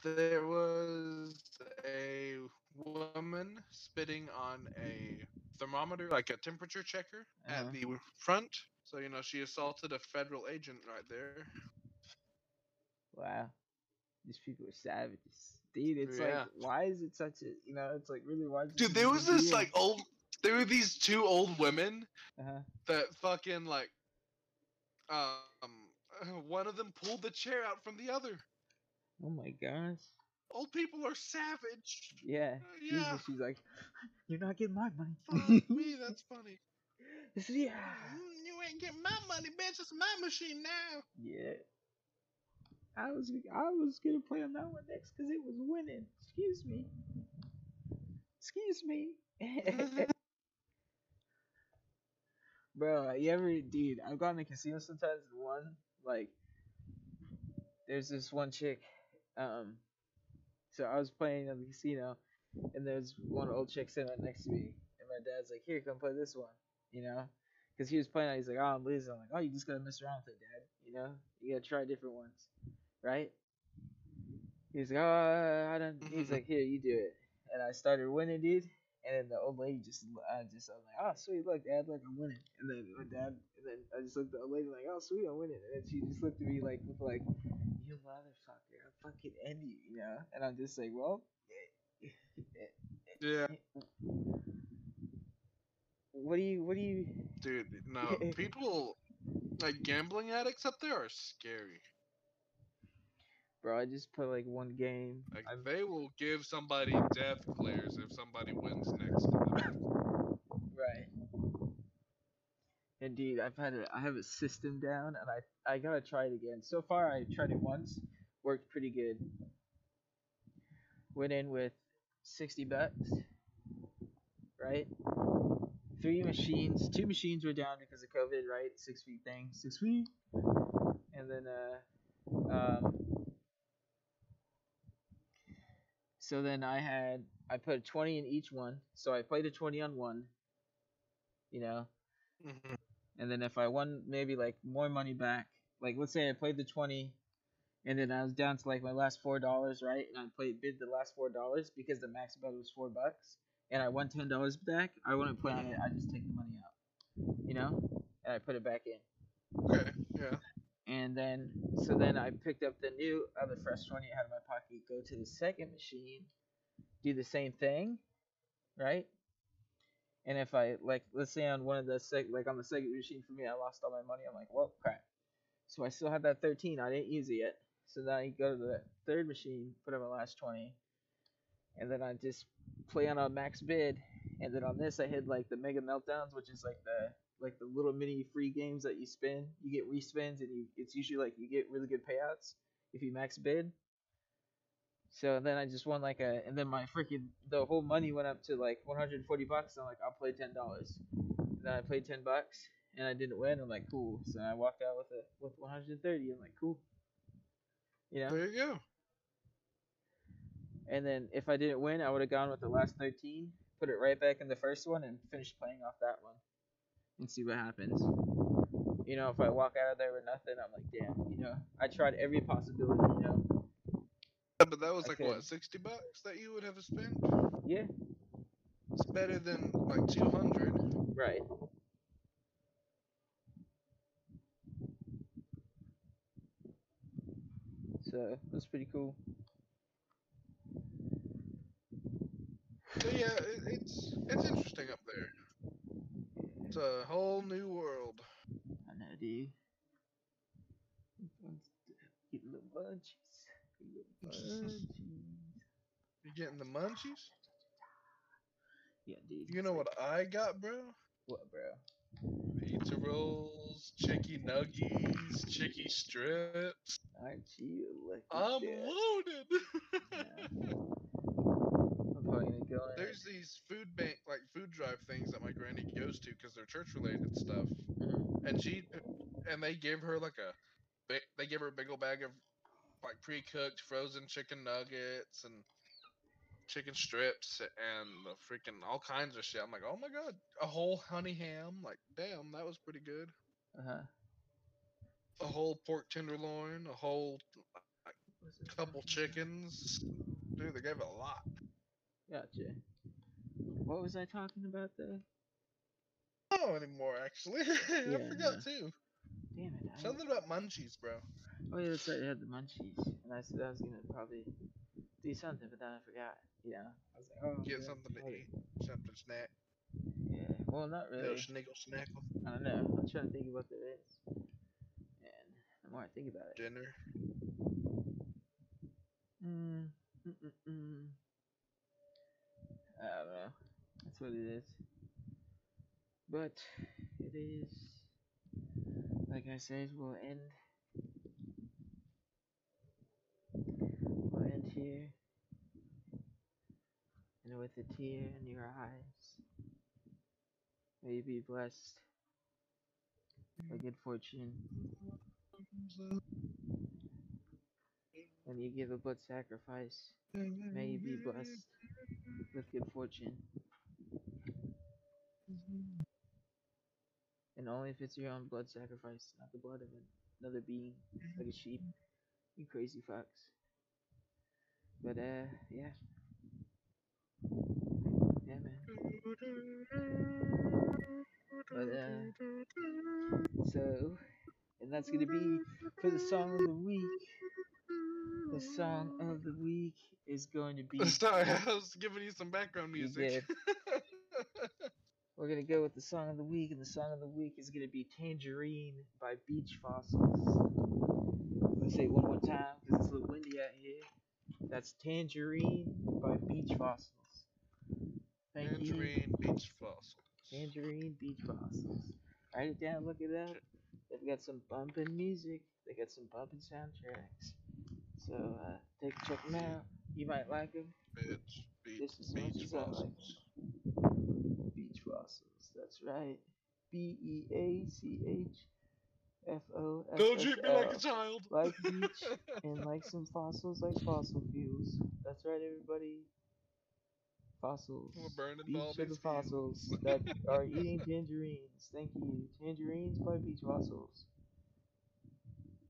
There was a woman spitting on a thermometer, like a temperature checker, Uh-huh. at the front. So, you know, she assaulted a federal agent right there. Wow. These people are savages. Dude, it's Yeah. like, why is it such a, you know, it's like really, why is Dude, there was this, like, old. There were these two old women Uh-huh. that fucking, like. Um. One of them pulled the chair out from the other. Oh my gosh. Old people are savage. Yeah. Uh, Jesus, yeah. she's like, you're not getting my money. Fuck me, that's funny. This is- yeah. You ain't getting my money, bitch. It's my machine now. Yeah. I was I was gonna play on that one next because it was winning. Excuse me. Excuse me. Bro, you ever, dude? I've gone to casinos sometimes. and One like, there's this one chick. Um, so I was playing at the casino, and there's one old chick sitting right next to me, and my dad's like, "Here, come play this one," you know, because he was playing. And he's like, "Oh, I'm losing." I'm like, "Oh, you just gotta mess around with it, Dad. You know, you gotta try different ones, right?" He's like, "Oh, I don't." He's Mhm. like, "Here, you do it," and I started winning, dude. And then the old lady just, I just, I was like, oh, sweet, look, dad, look, I'm winning. And then my dad, and then I just looked at the old lady like, oh, sweet, I'm winning. And then she just looked at me like, with like, you motherfucker, fucking end you, you know? And I'm just like, well, Yeah, what do you, what do you, dude. No, people like gambling addicts up there are scary. bro? I just play like one game. Like I'm, they will give somebody death glares if somebody wins next to them. right. Indeed, I've had a, I have a system down, and I, I gotta try it again. So far, I tried it once, worked pretty good. Went in with sixty bucks, right? Three machines, two machines were down because of COVID, right? Six feet thing, six feet, and then uh, um, so then I had I put a twenty in each one, so I played a twenty on one, you know, Mhm. and then if I won maybe like more money back, like let's say I played the twenty, and then I was down to like my last four dollars, right? And I played bid the last four dollars because the max bet was four bucks, and I won ten dollars back. I wouldn't play on it. I just take the money out, you know, and I put it back in. Okay, yeah. And then so then I picked up the new uh, other fresh twenty I had in my pocket. Go to the second machine, do the same thing, right? And if I like, let's say on one of the sec, like on the second machine for me, I lost all my money. I'm like, well, crap. So I still have that 13. I didn't use it yet. So then I go to the third machine, put in my last 20, and then I just play on a max bid. And then on this, I hit like the mega meltdowns, which is like the like the little mini free games that you spin. You get respins, and you it's usually like you get really good payouts if you max bid. So then I just won like a, and then my freaking the whole money went up to like 140 bucks. I'm like, I'll play ten dollars. And then I played ten bucks, and I didn't win. I'm like, cool. So I walked out with a with 130. I'm like, cool. You know. There you go. And then if I didn't win, I would have gone with the last 13, put it right back in the first one, and finished playing off that one, and see what happens. You know, if I walk out of there with nothing, I'm like, damn. You know, I tried every possibility. You know. Yeah, But that was like what, sixty bucks that you would have spent? Yeah. It's better than like two hundred. Right. So that's pretty cool. So yeah, it, it's it's interesting up there. It's a whole new world. I know, dude. Get little bunchies. Get little bunchies. You getting the munchies? Yeah, dude. You know what I got, bro? What, bro? Pizza rolls, chicky nuggies, chicky strips. Aren't you lucky? I'm bitch? loaded. I'm probably gonna go in. There's these food bank, like food drive things that my granny goes to because they're church related stuff. Mhm. And she, and they give her like a big, they give her a big old bag of like pre-cooked frozen chicken nuggets and chicken strips and the freaking all kinds of shit. I'm like, oh my god, a whole honey ham. Like, damn, that was pretty good. Uh huh. A whole pork tenderloin, a whole couple chickens. Dude, they gave it a lot. Gotcha. What was I talking about though? Oh, anymore actually. I forgot no. too. Damn it. I Something about munchies, bro. Oh yeah, that's right. I had the munchies, and I said I was gonna probably do something, but then I forgot. Know, I was like, oh, Get yeah, something to eat, something snack, Yeah. Well, not little really. sniggle snackle, I don't know. I'm trying to think of what there is, and the more I think about it, dinner. mm, mm, mm, mm. I don't know. That's what it is. But it is, like I said, we'll end. We'll end here. And with a tear in your eyes, may you be blessed by good fortune. When you give a blood sacrifice, may you be blessed with good fortune. And only if it's your own blood sacrifice, not the blood of another being, like a sheep. You crazy fucks. But, uh, yeah. Yeah, man. But, uh, so, and that's gonna be for the song of the week. The song of the week is going to be. Sorry, I was giving you some background music. We're gonna go with the song of the week, and the song of the week is gonna be "Tangerine" by Beach Fossils. I'm gonna say it one more time because it's a little windy out here. That's "Tangerine" by Beach Fossils. Thank you. Tangerine beach fossils. Tangerine Beach Fossils. Write it down, look it up. They've got some bumping music. They got some bumping soundtracks. So uh, take check them out. You might like them. Beach, Just as much beach as I like fossils. Beach fossils. That's right. B E A C H F O S Don't treat me like a child. Like beach and like some fossils, like fossil fuels. That's right, everybody. Fossils. We're burning Beach the fossils that are eating tangerines. Thank you. Tangerines by beach fossils.